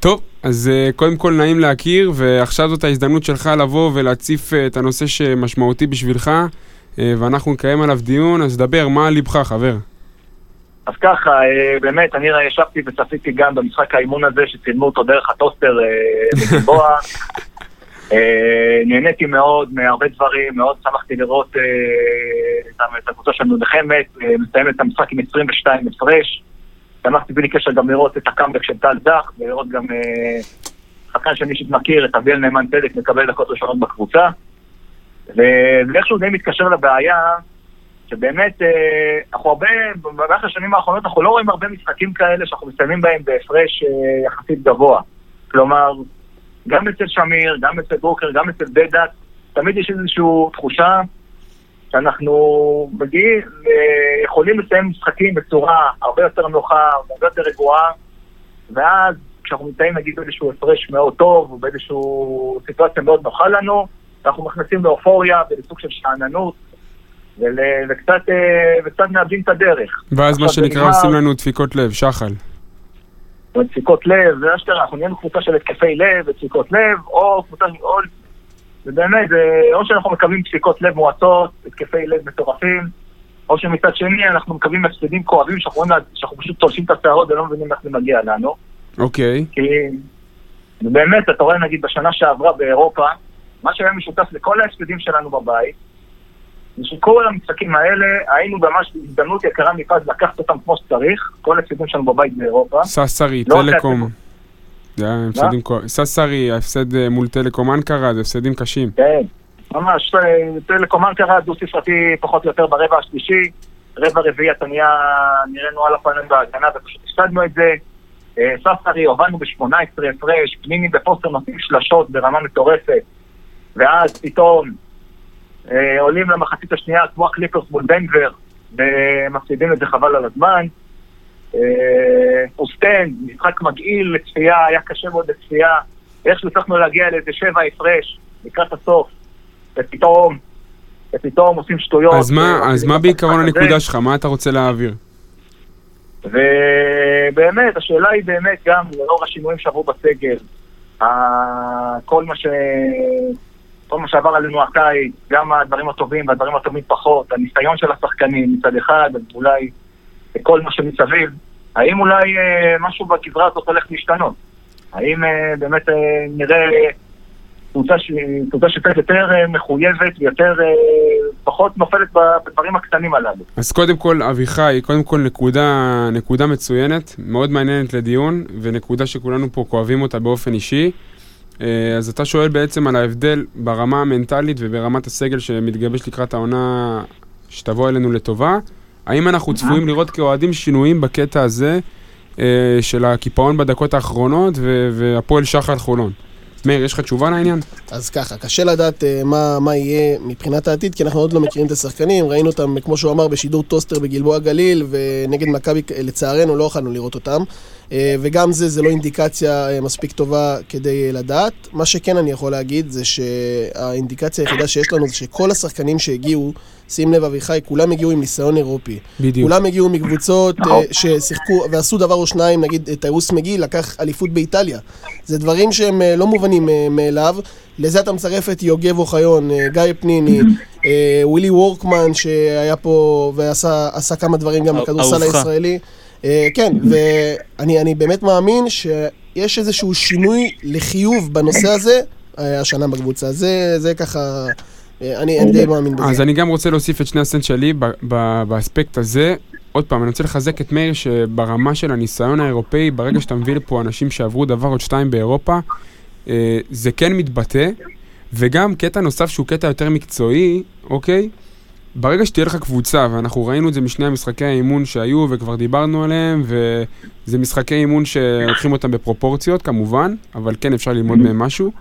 Speaker 1: טוב, אז uh, קודם כל נעים להכיר, ועכשיו זאת ההזדמנות שלך לבוא ולהציף את הנושא שמשמעותי בשבילך, ואנחנו נקיים עליו דיון, אז דבר, מה על ליבך, חבר?
Speaker 5: אז ככה, אה, באמת, אני ישבתי וצפיתי גם במשחק האימון הזה, שצילמו אותו דרך הטוסטר אה, בגלבוע. אה, נהניתי מאוד מהרבה דברים, מאוד שמחתי לראות אה, את- הקבוצה שלנו נחמת, אה, מסיימת את המשחק עם 22 הפרש. שמחתי בלי קשר גם לראות את הקאמבק של טל דח, ולראות גם אה, שחקן שאני אישית מכיר, את אביאל נאמן צדק, מקבל דקות ראשונות בקבוצה. ואיכשהו די מתקשר לבעיה, שבאמת, אה, אנחנו הרבה, במהלך השנים האחרונות אנחנו לא רואים הרבה משחקים כאלה שאנחנו מסיימים בהם בהפרש אה, יחסית גבוה. כלומר, גם אצל שמיר, גם אצל ברוקר, גם אצל בדק, תמיד יש איזושהי תחושה שאנחנו מגיעים, אה, יכולים לסיים משחקים בצורה הרבה יותר נוחה, הרבה יותר רגועה, ואז כשאנחנו נמצאים נגיד באיזשהו הפרש מאוד טוב, או באיזושהי סיטואציה מאוד נוחה לנו, אנחנו נכנסים לאופוריה ולסוג של שאננות, ול- וקצת, אה, וקצת מאבדים את הדרך.
Speaker 1: ואז מה שנקרא
Speaker 5: נגמר-
Speaker 1: עושים לנו דפיקות לב, שחל.
Speaker 5: דפיקות לב, זה אשכרה, אנחנו נהיינו קבוצה של התקפי לב ודפיקות לב, או קבוצה, או, ובאמת, זה, או שאנחנו מקבלים דפיקות לב מועטות, התקפי לב מטורפים, או שמצד שני אנחנו מקבלים הפסדים כואבים שאנחנו, לה- שאנחנו פשוט תולשים את השערות ולא מבינים איך זה מגיע לנו.
Speaker 1: אוקיי.
Speaker 5: כי באמת, אתה רואה נגיד בשנה שעברה באירופה, מה שהיה משותף לכל ההפסדים שלנו בבית, זה שכל המשחקים האלה, היינו ממש בהזדמנות יקרה מפז לקחת אותם כמו שצריך, כל ההפסדים שלנו בבית באירופה.
Speaker 1: ססרי,
Speaker 5: לא
Speaker 1: טלקום. זה היה הפסדים כואב. ססרי, ההפסד אה, מול טלקום אנקרה, זה הפסדים קשים.
Speaker 5: כן, ממש, אה, טלקום אנקרה דו ספרתי פחות או יותר ברבע השלישי, רבע רביעי אתה נהיה, נראינו על הפנים בהגנה ופשוט הפסדנו את זה. אה, ספסרי, הובלנו ב-18 הפרש, פנימי בפוסטר נותנים שלשות ברמה מטורפת, ואז פתאום אה, עולים למחצית השנייה כמו הקליפרס מול בנבר, ומפסידים את זה חבל על הזמן. אה, אוסטן, משחק מגעיל לצפייה, היה קשה מאוד לצפייה. איכשהו הצלחנו להגיע לאיזה שבע הפרש לקראת הסוף, ופתאום, ופתאום עושים שטויות.
Speaker 1: אז מה,
Speaker 5: אה,
Speaker 1: אז מה בעיקרון. הנקודה שלך? מה אתה רוצה להעביר?
Speaker 5: ובאמת, השאלה היא באמת גם, לאור השינויים שעברו בסגל, כל מה ש... כל מה שעבר עלינו הקיץ, גם הדברים הטובים והדברים הטובים פחות, הניסיון של השחקנים מצד אחד, ואולי כל מה שמסביב, האם אולי אה, משהו בגזרה הזאת הולך להשתנות? האם אה, באמת אה, נראה קבוצה ש- קבוצה שקצת יותר אה, מחויבת ויותר, אה, פחות נופלת בדברים הקטנים הללו?
Speaker 1: אז קודם כל, אביחי, קודם כל נקודה, נקודה מצוינת, מאוד מעניינת לדיון, ונקודה שכולנו פה כואבים אותה באופן אישי. אה, אז אתה שואל בעצם על ההבדל ברמה המנטלית וברמת הסגל שמתגבש לקראת העונה שתבוא אלינו לטובה. האם אנחנו צפויים לראות כאוהדים שינויים בקטע הזה אה, של הקיפאון בדקות האחרונות והפועל שחל חולון? מאיר, יש לך תשובה לעניין?
Speaker 3: אז ככה, קשה לדעת uh, מה, מה יהיה מבחינת העתיד, כי אנחנו עוד לא מכירים את השחקנים, ראינו אותם, כמו שהוא אמר, בשידור טוסטר בגלבוע גליל, ונגד מכבי, אה, לצערנו, לא יכולנו לראות אותם. Uh, וגם זה, זה לא אינדיקציה uh, מספיק טובה כדי uh, לדעת. מה שכן אני יכול להגיד, זה שהאינדיקציה היחידה שיש לנו, זה שכל השחקנים שהגיעו, שים לב אביחי, כולם הגיעו עם ניסיון אירופי.
Speaker 1: בדיוק.
Speaker 3: כולם הגיעו מקבוצות אה. ששיחקו ועשו דבר או שניים, נגיד אה, טיירוס מגי לקח אליפות באיטליה. זה דברים שהם אה, לא מובנים אה, מאליו. לזה אתה מצרף את יוגב אוחיון, אה, גיא פניני, אה, ווילי וורקמן שהיה פה ועשה עשה כמה דברים גם
Speaker 4: אה-
Speaker 3: בכדורסל. הישראלי. אה, כן, ואני אני באמת מאמין שיש איזשהו שינוי לחיוב בנושא הזה אה, השנה בקבוצה. זה, זה ככה, אה, אני די מאמין בזה.
Speaker 1: אז אני גם רוצה להוסיף את שני הסנט שלי ב- ב- באספקט הזה. עוד פעם, אני רוצה לחזק את מאיר שברמה של הניסיון האירופאי, ברגע שאתה מביא לפה אנשים שעברו דבר או שתיים באירופה, זה כן מתבטא. וגם קטע נוסף שהוא קטע יותר מקצועי, אוקיי? ברגע שתהיה לך קבוצה, ואנחנו ראינו את זה משני המשחקי האימון שהיו וכבר דיברנו עליהם, וזה משחקי אימון שלוקחים אותם בפרופורציות כמובן, אבל כן אפשר ללמוד מהם משהו.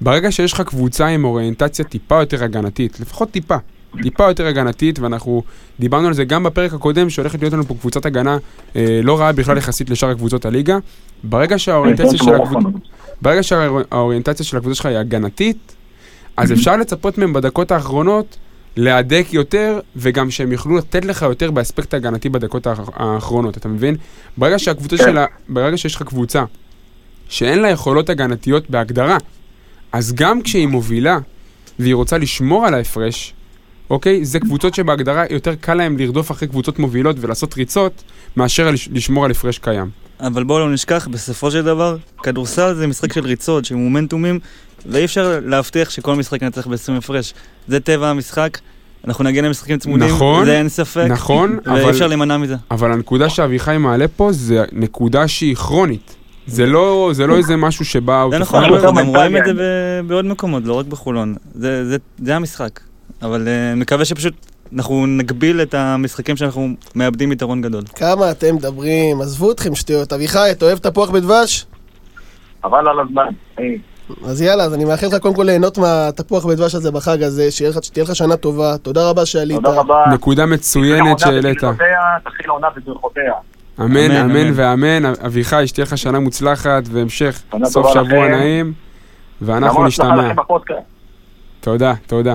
Speaker 1: ברגע שיש לך קבוצה עם אוריינטציה טיפה יותר הגנתית, לפחות טיפה, טיפה יותר הגנתית, ואנחנו דיברנו על זה גם בפרק הקודם, שהולכת להיות לנו פה קבוצת הגנה אה, לא רעה בכלל יחסית לשאר הקבוצות הליגה. ברגע שהאוריינטציה של הקבוצה... ברגע שהאוריינטציה של הקבוצה שלך היא הגנתית, אז אפשר לצפות מהם בדקות האחרונות להדק יותר, וגם שהם יוכלו לתת לך יותר באספקט ההגנתי בדקות האח- האחרונות, אתה מבין? ברגע שהקבוצה
Speaker 5: כן.
Speaker 1: שלה, ברגע שיש לך קבוצה שאין לה יכולות הגנתיות בהגדרה, אז גם כשהיא מובילה והיא רוצה לשמור על ההפרש, אוקיי? זה קבוצות שבהגדרה יותר קל להם לרדוף אחרי קבוצות מובילות ולעשות ריצות, מאשר לש- לשמור על הפרש קיים.
Speaker 4: אבל בואו לא נשכח, בסופו של דבר, כדורסל זה משחק של ריצות, של מומנטומים, ואי אפשר להבטיח שכל משחק ינצח ב-20 הפרש. זה טבע המשחק, אנחנו נגיע למשחקים צמודים,
Speaker 1: נכון,
Speaker 4: זה אין ספק,
Speaker 1: נכון,
Speaker 4: ואי
Speaker 1: אבל-
Speaker 4: אפשר להימנע מזה.
Speaker 1: אבל הנקודה שאביחי מעלה פה זה נקודה שהיא כרונית. זה לא, זה לא איזה משהו שבא...
Speaker 4: זה נכון, אנחנו גם רואים את. זה ב- בעוד מקומות, לא רק בחולון. זה- זה- זה המשחק. אבל אה, מקווה שפשוט אנחנו נגביל את המשחקים שאנחנו מאבדים יתרון גדול.
Speaker 3: כמה אתם מדברים, עזבו אתכם שטויות. אביחי, אתה אוהב תפוח בדבש?
Speaker 5: אבל על הזמן.
Speaker 3: אז יאללה, אז אני מאחל לך קודם כל ליהנות מהתפוח בדבש הזה בחג הזה, לך- שתהיה לך שנה טובה. תודה רבה שעלית.
Speaker 5: תודה רבה.
Speaker 1: נקודה מצוינת שהעלית.
Speaker 5: תתחיל העונה בברכותיה.
Speaker 1: אמן,
Speaker 4: אמן,
Speaker 1: אמן
Speaker 4: אמן.
Speaker 1: ואמן. אביחי, שתהיה לך שנה מוצלחת והמשך סוף שבוע. נעים, ואנחנו נשתמע. תודה. תודה.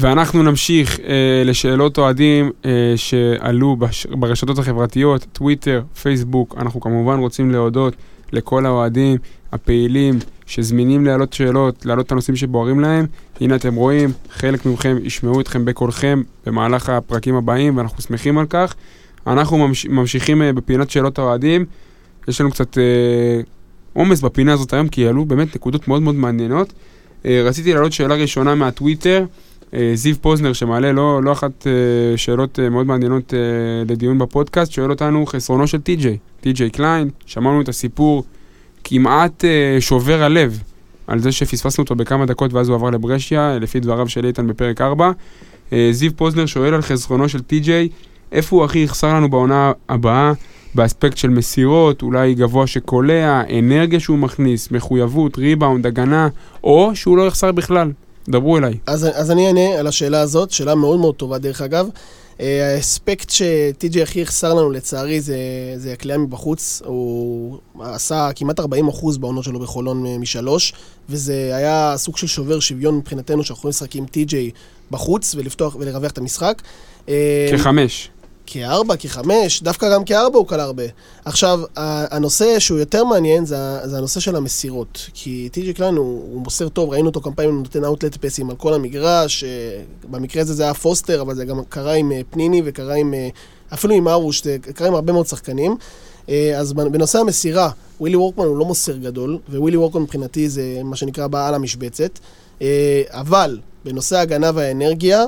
Speaker 1: ואנחנו נמשיך אה, לשאלות אוהדים אה, שעלו בש... ברשתות החברתיות, טוויטר, פייסבוק. אנחנו כמובן רוצים להודות לכל האוהדים הפעילים שזמינים להעלות שאלות, להעלות את הנושאים שבוערים להם. הנה אתם רואים, חלק מכם ישמעו אתכם בקולכם במהלך הפרקים הבאים, ואנחנו שמחים על כך. אנחנו ממש... ממשיכים אה, בפינת שאלות האוהדים. יש לנו קצת אה, עומס בפינה הזאת היום, כי עלו באמת נקודות מאוד מאוד מעניינות. אה, רציתי להעלות שאלה ראשונה מהטוויטר. אה, זיו פוזנר שמעלה לא, לא אחת אה, שאלות אה, מאוד מעניינות אה, לדיון בפודקאסט, שואל אותנו חסרונו של טי.ג'יי, טי.ג'יי קליין, שמענו את הסיפור כמעט אה, שובר הלב על זה שפספסנו אותו בכמה דקות ואז הוא עבר לברשיה, לפי דבריו של איתן בפרק 4. אה, זיו פוזנר שואל על חסרונו של טי.ג'יי, איפה הוא הכי יחסר לנו בעונה הבאה באספקט של מסירות, אולי גבוה שקולע, אנרגיה שהוא מכניס, מחויבות, ריבאונד, הגנה, או שהוא לא יחסר בכלל. דברו אליי.
Speaker 3: אז, אז אני אענה על השאלה הזאת, שאלה מאוד מאוד טובה דרך אגב. אה, האספקט שטי.ג'י הכי יחסר לנו לצערי זה, זה הקליעה מבחוץ. הוא עשה כמעט 40% בעונות שלו בחולון מ- משלוש, וזה היה סוג של שובר שוויון מבחינתנו שאנחנו יכולים לשחק עם טי.ג'יי בחוץ ולפתוח ולרווח את המשחק. אה,
Speaker 1: כחמש.
Speaker 3: כארבע, כחמש, דווקא גם כארבע הוא קל הרבה. עכשיו, הנושא שהוא יותר מעניין זה, זה הנושא של המסירות. כי טי.ג'י קליין הוא, הוא מוסר טוב, ראינו אותו כמה פעמים, הוא נותן outlet passes על כל המגרש. אה, במקרה הזה זה היה פוסטר, אבל זה גם קרה עם אה, פניני וקרה עם... אה, אפילו עם ארוש, זה קרה עם הרבה מאוד שחקנים. אז בנ- בנושא המסירה, ווילי וורקמן הוא לא מוסר גדול, ווילי וורקמן מבחינתי זה מה שנקרא בא על המשבצת. אבל בנושא ההגנה והאנרגיה,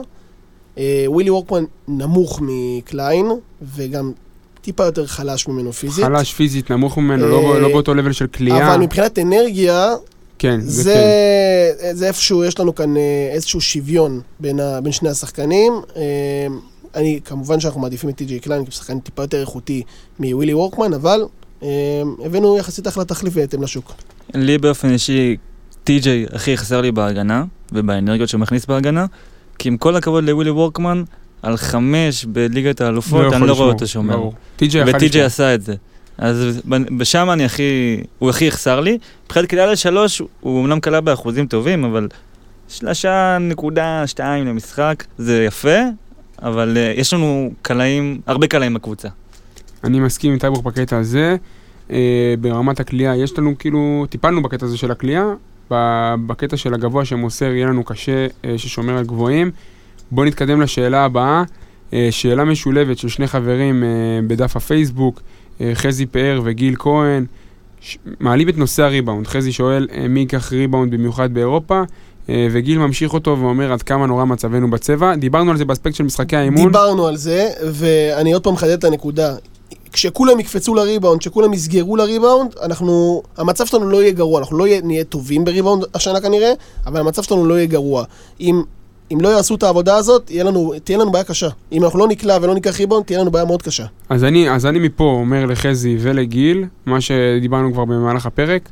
Speaker 3: ווילי וורקמן נמוך מקליין, וגם טיפה יותר חלש ממנו פיזית.
Speaker 1: חלש פיזית, נמוך ממנו, לא,
Speaker 3: אה,
Speaker 1: לא באותו לבל של כליאה.
Speaker 3: אבל מבחינת אנרגיה,
Speaker 1: כן, זה,
Speaker 3: זה,
Speaker 1: כן.
Speaker 3: זה איפשהו, יש לנו כאן אה, איזשהו שוויון בין, ה, בין שני השחקנים. אה, אני, כמובן שאנחנו מעדיפים את טי.ג'יי קליין כשחקן טיפה יותר איכותי מווילי וורקמן, אבל אה, הבאנו יחסית אחלה תחליף בהתאם לשוק.
Speaker 4: לי באופן אישי, טי.ג'יי הכי חסר לי בהגנה, ובאנרגיות שהוא מכניס בהגנה, כי עם כל הכבוד לווילי וורקמן, על חמש בליגת האלופות, אני
Speaker 1: יכול
Speaker 4: לא רואה אותו שומר. וטי.ג'יי. עשה את זה. אז בשם אני הכי, הוא הכי יחסר לי. מבחינת קליעה לשלוש, הוא אמנם קלע באחוזים טובים, אבל שלושה נקודה שתיים למשחק, זה יפה, אבל uh, יש לנו קלעים, הרבה קלעים בקבוצה.
Speaker 1: אני מסכים עם טייברוך בקטע הזה. אה, ברמת הכלייה, יש לנו כאילו, טיפלנו בקטע הזה של הכלייה, בקטע של הגבוה שמוסר יהיה לנו קשה, אה, ששומר על גבוהים. בואו נתקדם לשאלה הבאה. אה, שאלה משולבת של שני חברים אה, בדף הפייסבוק, חזי פאר וגיל כהן. מעלים את נושא הריבאונד. חזי שואל מי ייקח ריבאונד במיוחד באירופה, וגיל ממשיך אותו ואומר עד כמה נורא מצבנו בצבע. דיברנו על זה באספקט של משחקי האימון.
Speaker 3: דיברנו על זה, ואני עוד פעם מחדד את הנקודה. כשכולם יקפצו לריבאונד, כשכולם יסגרו לריבאונד, אנחנו, המצב שלנו לא יהיה גרוע, אנחנו לא נהיה טובים בריבאונד השנה כנראה, אבל המצב שלנו לא יהיה גרוע. אם, אם לא יעשו את העבודה הזאת, לנו, תהיה לנו בעיה קשה. אם אנחנו לא נקלע ולא ניקח ריבאונד, תהיה לנו בעיה מאוד קשה.
Speaker 1: אז אני, אז אני מפה אומר לחזי ולגיל, מה שדיברנו כבר במהלך הפרק,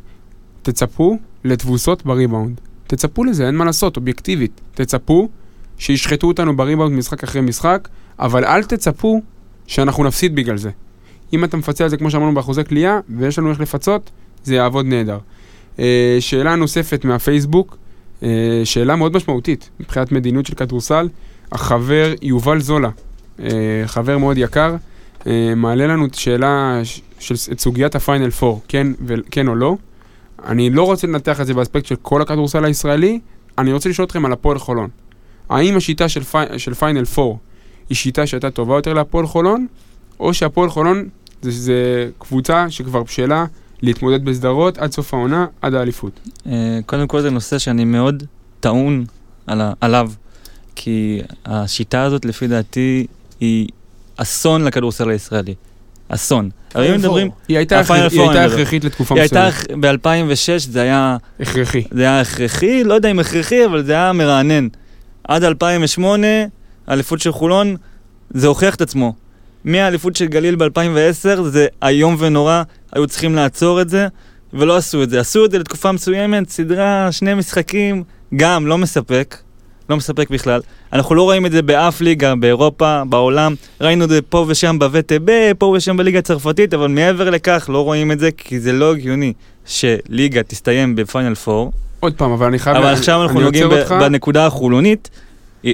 Speaker 1: תצפו לתבוסות בריבאונד. תצפו לזה, אין מה לעשות, אובייקטיבית. תצפו שישחטו אותנו בריבאונד משחק אחרי משחק, אבל אל תצפו שאנחנו נפסיד בגלל זה. אם אתה מפצה על זה כמו שאמרנו באחוזי כליאה, ויש לנו איך לפצות, זה יעבוד נהדר. אה, שאלה נוספת מהפייסבוק, אה, שאלה מאוד משמעותית מבחינת מדיניות של כדורסל. החבר יובל זולה, אה, חבר מאוד יקר, מעלה לנו את שאלה של סוגיית הפיינל 4, כן, כן או לא. אני לא רוצה לנתח את זה באספקט של כל הכדורסל הישראלי, אני רוצה לשאול אתכם על הפועל חולון. האם השיטה של, פי, של פיינל 4 היא שיטה שהייתה טובה יותר להפועל חולון, או שהפועל חולון זה, זה קבוצה שכבר בשלה להתמודד בסדרות עד סוף העונה, עד האליפות.
Speaker 4: אה, קודם כל זה נושא שאני מאוד טעון על עליו, כי השיטה הזאת לפי דעתי היא אסון לכדורסל הישראלי. אסון. הרי אם
Speaker 3: Final
Speaker 4: מדברים.
Speaker 1: היא הייתה. הכרחית לתקופה
Speaker 4: היא הייתה
Speaker 1: מסוימת.
Speaker 4: ב-2006, זה היה
Speaker 1: הכרחי.
Speaker 4: זה היה הכרחי, לא יודע אם הכרחי, אבל זה היה מרענן. עד 2008, האליפות של חולון, זה הוכיח את עצמו. מהאליפות של גליל ב-2010, זה איום ונורא, היו צריכים לעצור את זה, ולא עשו את זה. עשו את זה לתקופה מסוימת, סדרה, שני משחקים, גם לא מספק, לא מספק בכלל. אנחנו לא רואים את זה באף ליגה, באירופה, בעולם. ראינו את זה פה ושם ב-VTB, פה ושם בליגה הצרפתית, אבל מעבר לכך לא רואים את זה, כי זה לא הגיוני שליגה תסתיים בפיינל 4.
Speaker 1: עוד פעם, אבל אני חייב...
Speaker 4: אבל עכשיו אנחנו נוגעים
Speaker 1: אותך.
Speaker 4: בנקודה החולונית.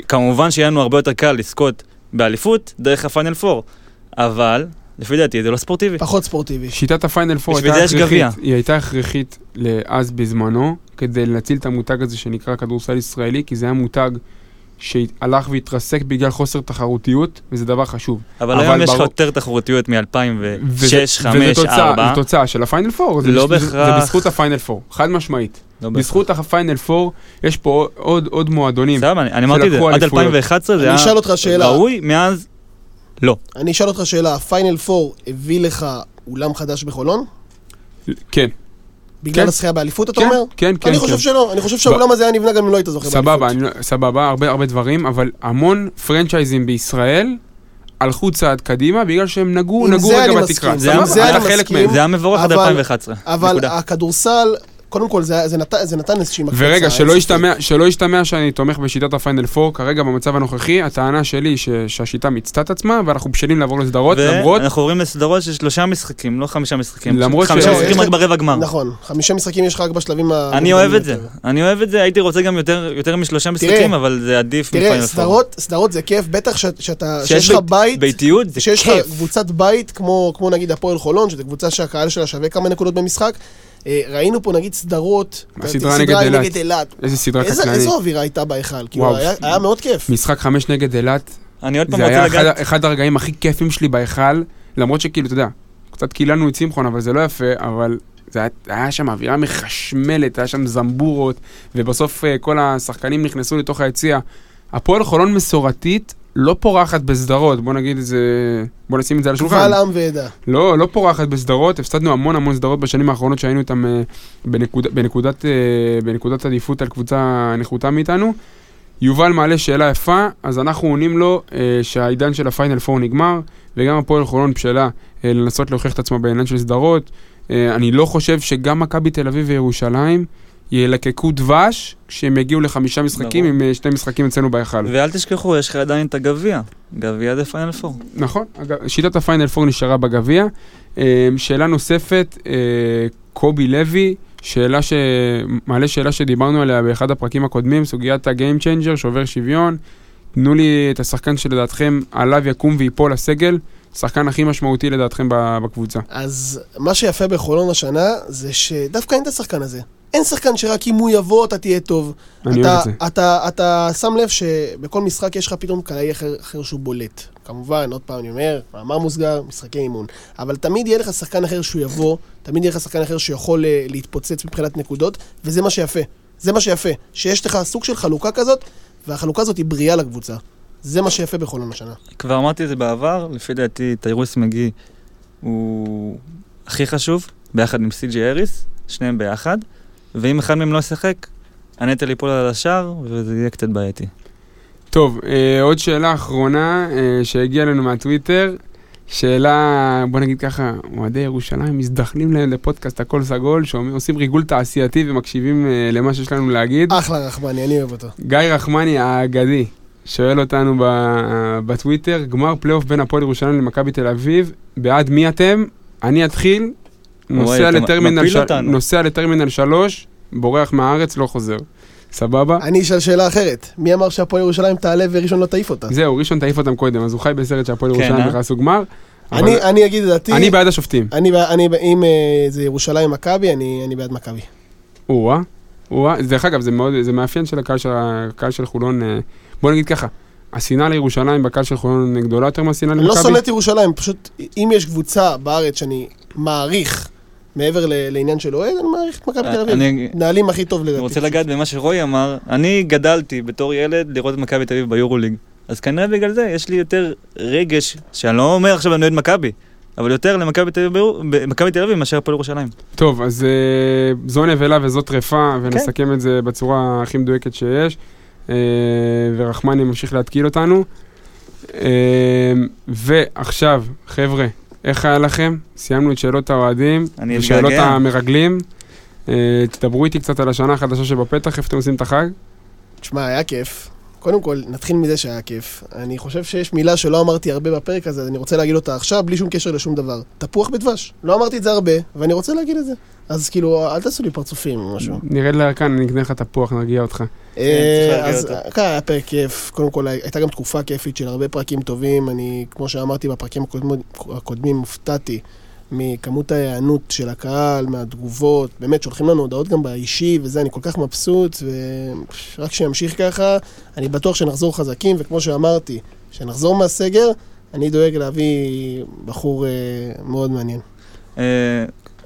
Speaker 4: כמובן שיהיה לנו הרבה יותר קל לזכות באליפות דרך הפיינל 4, אבל לפי דעתי זה לא ספורטיבי.
Speaker 3: פחות ספורטיבי.
Speaker 1: שיטת הפיינל 4
Speaker 4: בשביל
Speaker 1: הייתה. הכרחית, היא הייתה הכרחית אז בזמנו, כדי להציל את המותג הזה שנקרא כדורסל ישראלי, כי זה היה מותג שהלך והתרסק בגלל חוסר תחרותיות, וזה דבר חשוב.
Speaker 4: אבל
Speaker 1: אבל
Speaker 4: היום יש לך
Speaker 1: ברור-
Speaker 4: יותר תחרותיות מ-2006,
Speaker 1: וזה-
Speaker 4: 2005,
Speaker 1: וזה תוצאה,
Speaker 4: 2004.
Speaker 1: זה תוצאה של הפיינל 4, זה,
Speaker 4: לא
Speaker 1: זה,
Speaker 4: בהכרח.
Speaker 1: זה בזכות הפיינל 4, חד משמעית.
Speaker 4: לא.
Speaker 1: בזכות הפיינל 4, יש פה עוד, עוד מועדונים.
Speaker 4: סבבה, אני- אני אמרתי את זה, עד
Speaker 1: אליפויות.
Speaker 4: 2011 זה
Speaker 3: אני
Speaker 4: היה
Speaker 3: אשאל אותך שאלה.
Speaker 4: ראוי, מאז לא.
Speaker 3: אני אשאל אותך שאלה, הפיינל 4 הביא לך אולם חדש בחולון?
Speaker 1: כן,
Speaker 3: בגלל
Speaker 1: כן.
Speaker 3: הזכייה באליפות, אתה
Speaker 1: כן,
Speaker 3: אומר?
Speaker 1: כן, כן.
Speaker 3: אני
Speaker 1: כן.
Speaker 3: חושב שלא, אני חושב שהאולם הזה היה נבנה גם אם לא היית
Speaker 1: סבבה, אני, לא- סבבה, הרבה הרבה דברים, אבל המון פרנצ'ייזים בישראל הלכו צעד קדימה בגלל שהם נגעו,
Speaker 3: עם
Speaker 1: נגעו רגע
Speaker 3: אני
Speaker 1: בתקרה.
Speaker 3: מסכים,
Speaker 4: זה-
Speaker 1: סבבה,
Speaker 3: אני
Speaker 1: חלק
Speaker 3: מסכים.
Speaker 4: זה היה מבורך עד
Speaker 3: אבל-
Speaker 4: 2011.
Speaker 3: אבל. הכדורסל, קודם כל זה, זה, נתן, זה נתן איזושהי מקפצה.
Speaker 1: ורגע, שלא. ישתמע, שלא ישתמע שאני תומך בשיטת הפיינל 4, כרגע במצב הנוכחי, הטענה שלי היא ש- שהשיטה מיצתה את עצמה, ואנחנו בשלים לעבור לסדרות, למרות,
Speaker 4: ואנחנו עוברים לסדרות של שלושה משחקים, לא חמישה משחקים.
Speaker 1: למרות
Speaker 4: חמישה
Speaker 1: ש-
Speaker 4: משחקים רק ברבע גמר.
Speaker 3: נכון, חמישה משחקים יש לך רק בשלבים ה...
Speaker 4: אני אוהב את זה, אני אוהב את זה, הייתי רוצה גם יותר יותר משלושה משחקים, אבל זה עדיף
Speaker 3: תראה,
Speaker 4: מפיינל פור.
Speaker 3: סדרות, סדרות זה כיף, בטח ש- שאתה,
Speaker 4: שיש
Speaker 3: לך
Speaker 4: בית-
Speaker 3: בית,
Speaker 4: ביתיות זה
Speaker 3: שיש לך
Speaker 4: כיף.
Speaker 3: קבוצת בית, כמו, כמו נגיד הפועל חולון, שזו קבוצה שהקהל שלה שווה כמה נקודות במשחק. אה, ראינו פה נגיד סדרות,
Speaker 1: הסדרה
Speaker 3: סדרה
Speaker 1: נגד אילת. איזה סדרה
Speaker 3: איזה,
Speaker 1: קטלנית.
Speaker 3: איזו אווירה הייתה בהיכל, כאילו. היה, מאוד כיף.
Speaker 1: משחק חמש נגד אילת,
Speaker 4: אני עוד פעם
Speaker 1: זה
Speaker 4: רוצה
Speaker 1: היה אחד הרגעים הכי כיפים שלי בהיכל, למרות שכאילו, אתה יודע, קצת קיללנו את שמחון, אבל זה לא יפה, אבל זה היה, היה שם אווירה מחשמלת, היה שם זמבורות, ובסוף אה, כל השחקנים נכנסו לתוך היציע. הפועל חולון מסורתית לא פורחת בסדרות, בוא נגיד את זה, בוא נשים את זה על השולחן.
Speaker 3: קבל עם ועדה.
Speaker 1: לא, לא פורחת בסדרות, הפסדנו המון המון סדרות בשנים האחרונות שהיינו איתם אה, בנקוד, בנקודת, אה, בנקודת עדיפות על קבוצה נחותה מאיתנו. יובל מעלה שאלה יפה, אז אנחנו עונים לו אה, שהעידן של הפיינל 4 נגמר, וגם הפועל חולון בשלה אה, לנסות להוכיח את עצמה בעניין של סדרות. אה, אני לא חושב שגם מכבי תל אביב וירושלים ילקקו דבש כשהם יגיעו לחמישה משחקים
Speaker 4: ברור.
Speaker 1: עם אה, שני משחקים אצלנו בהיכל.
Speaker 4: ואל תשכחו, יש לך עדיין את הגביע. גביע זה פיינל פור.
Speaker 1: נכון, שיטת הפיינל 4 נשארה בגביע. אה, שאלה נוספת, אה, קובי לוי, שאלה ש... מעלה שאלה שדיברנו עליה באחד הפרקים הקודמים, סוגיית ה game changer, שובר שוויון. תנו לי את השחקן שלדעתכם עליו יקום ויפול הסגל, השחקן הכי משמעותי לדעתכם בקבוצה.
Speaker 3: אז מה שיפה בחולון השנה, זה שדווקא אין את השחקן הזה. אין שחקן שרק אם הוא יבוא אתה תהיה טוב.
Speaker 1: אני
Speaker 3: אתה,
Speaker 1: אוהב את זה.
Speaker 3: אתה, אתה שם לב שבכל משחק יש לך פתאום קלעי אחר, אחר שהוא בולט. כמובן, עוד פעם אני אומר, מאמר מוסגר, משחקי אימון. אבל תמיד יהיה לך שחקן אחר שהוא יבוא, תמיד יהיה לך שחקן אחר שיכול אה, להתפוצץ מבחינת נקודות, וזה מה שיפה. זה מה שיפה. שיש לך סוג של חלוקה כזאת, והחלוקה הזאת היא בריאה לקבוצה. זה מה שיפה בחולון השנה.
Speaker 4: כבר אמרתי את זה בעבר, לפי דעתי טיירוס מגי הוא הכי חשוב, ביחד עם סי.ג'י אריס, שניהם ביחד, ואם אחד מהם לא ישחק, הנטל ייפול על השאר, וזה יהיה קצת בעייתי.
Speaker 1: טוב, אה, עוד שאלה אחרונה אה, שהגיעה לנו מהטוויטר. שאלה, בוא נגיד ככה, אוהדי ירושלים מזדחלים להם לפודקאסט הכל סגול, שעושים ריגול תעשייתי ומקשיבים אה, למה שיש לנו להגיד.
Speaker 3: אחלה רחמני, אני אוהב אותו.
Speaker 1: גיא רחמני האגדי שואל אותנו ב- בטוויטר, גמר פלייאוף בין הפועל ירושלים למכבי תל אביב, בעד מי אתם? אני אתחיל, נוסע לטרמינל, ש... נוסע לטרמינל 3, בורח מהארץ, לא חוזר. סבבה?
Speaker 3: אני אשאל שאלה אחרת. מי אמר שהפועל ירושלים תעלה וראשון לא תעיף אותה?
Speaker 1: זהו, ראשון תעיף אותם קודם, אז הוא חי בסרט שהפועל
Speaker 4: כן,
Speaker 1: ירושלים
Speaker 4: אה?
Speaker 1: נכנס לגמר. אבל
Speaker 3: אני אני אגיד את דעתי.
Speaker 1: אני בעד השופטים.
Speaker 3: אני, אני, אם אה, זה ירושלים מכבי, אני, אני בעד מכבי.
Speaker 1: או-אה, או-אה. דרך אגב, זה מאוד, זה מאפיין של הקהל של, הקהל של חולון. אה, בוא נגיד ככה, השנאה לירושלים בקהל של חולון גדולה יותר מהשנאה
Speaker 3: אני לא
Speaker 1: למכבי?
Speaker 3: שונא את ירושלים, פשוט אם יש קבוצה בארץ שאני מעריך, מעבר לעניין של אוהד, אני מעריך את מכבי תל אביב.
Speaker 4: אני-
Speaker 3: מנהלים הכי טוב
Speaker 4: אני
Speaker 3: לדעתי.
Speaker 4: רוצה לגעת במה שרועי אמר, אני גדלתי בתור ילד לראות את מכבי תל אביב ביורוליג. אז כנראה בגלל זה יש לי יותר רגש, שאני לא אומר עכשיו אני אוהד מכבי, אבל יותר למכבי אביב תל אביב מאשר הפועל ירושלים.
Speaker 1: טוב, אז אה, זו נבלה וזו טרפה,
Speaker 3: כן.
Speaker 1: ונסכם את זה בצורה הכי מדויקת שיש. אה, ורחמני ממשיך להתקיל אותנו. אה, ועכשיו, חבר'ה, איך היה לכם? סיימנו את שאלות האוהדים,
Speaker 4: אני
Speaker 1: ושאלות
Speaker 4: מתגעגע.
Speaker 1: המרגלים. אה, תדברו איתי קצת על השנה החדשה שבפתח, איפה אתם עושים את החג?
Speaker 3: תשמע, היה כיף. קודם כל, נתחיל מזה שהיה כיף. אני חושב שיש מילה שלא אמרתי הרבה בפרק הזה, אז אני רוצה להגיד אותה עכשיו, בלי שום קשר לשום דבר. תפוח בדבש. לא אמרתי את זה הרבה, ואני רוצה להגיד את זה. אז כאילו, אל תעשו לי פרצופים או משהו.
Speaker 1: נרד לערכן, אני אקנה לך תפוח, נרגיע אותך.
Speaker 3: אה,
Speaker 4: להרגיע
Speaker 3: אז
Speaker 4: אותו.
Speaker 3: כן, היה פרק כיף. קודם כל, הייתה גם תקופה כיפית של הרבה פרקים טובים. אני, כמו שאמרתי בפרקים הקודמים, הופתעתי מכמות ההיענות של הקהל, מהתגובות. באמת, שולחים לנו הודעות גם באישי וזה, אני כל כך מבסוט, ורק שימשיך ככה. אני בטוח שנחזור חזקים, וכמו שאמרתי, כשנחזור מהסגר, אני דואג להביא בחור אה, מאוד מעניין.
Speaker 4: אה,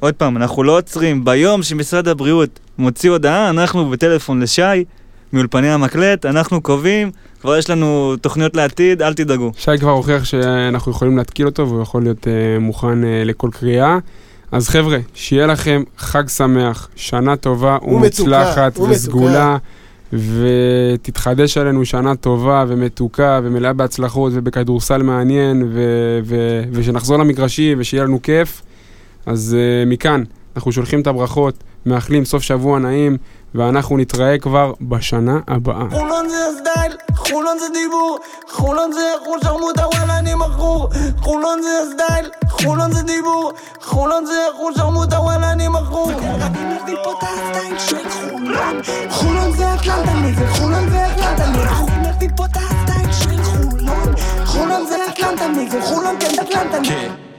Speaker 4: עוד פעם, אנחנו לא עוצרים. ביום שמשרד הבריאות מוציא הודעה, אנחנו בטלפון לשי, מאולפני המקלט, אנחנו קובעים, כבר יש לנו תוכניות לעתיד, אל תדאגו.
Speaker 1: שי כבר הוכיח שאנחנו יכולים להתקיל אותו והוא יכול להיות אה, מוכן אה, לכל קריאה. אז חבר'ה, שיהיה לכם חג שמח, שנה טובה ומוצלחת. וסגולה, ותתחדש עלינו שנה טובה ומתוקה ומלאה בהצלחות ובכדורסל מעניין, ו- ו- ושנחזור למגרשים ושיהיה לנו כיף. אז אה, מכאן, אנחנו שולחים את הברכות, מאחלים סוף שבוע נעים, ואנחנו נתראה כבר בשנה הבאה.
Speaker 2: חולון זה הסטייל, חולון זה דיבור, חולון זה אחושרמוטה וואלה אני מכור. חולון זה הסטייל, חולון זה דיבור, חולון זה אחושרמוטה וואלה אני מכור. אני מביא פה את הסטייל של חולון. חולון זה אטלנטה נגד חולון זה אטלנטה נגד אני מביא פה את הסטייל של חולון. חולון זה אטלנטה חולון כן אטלנטה נגד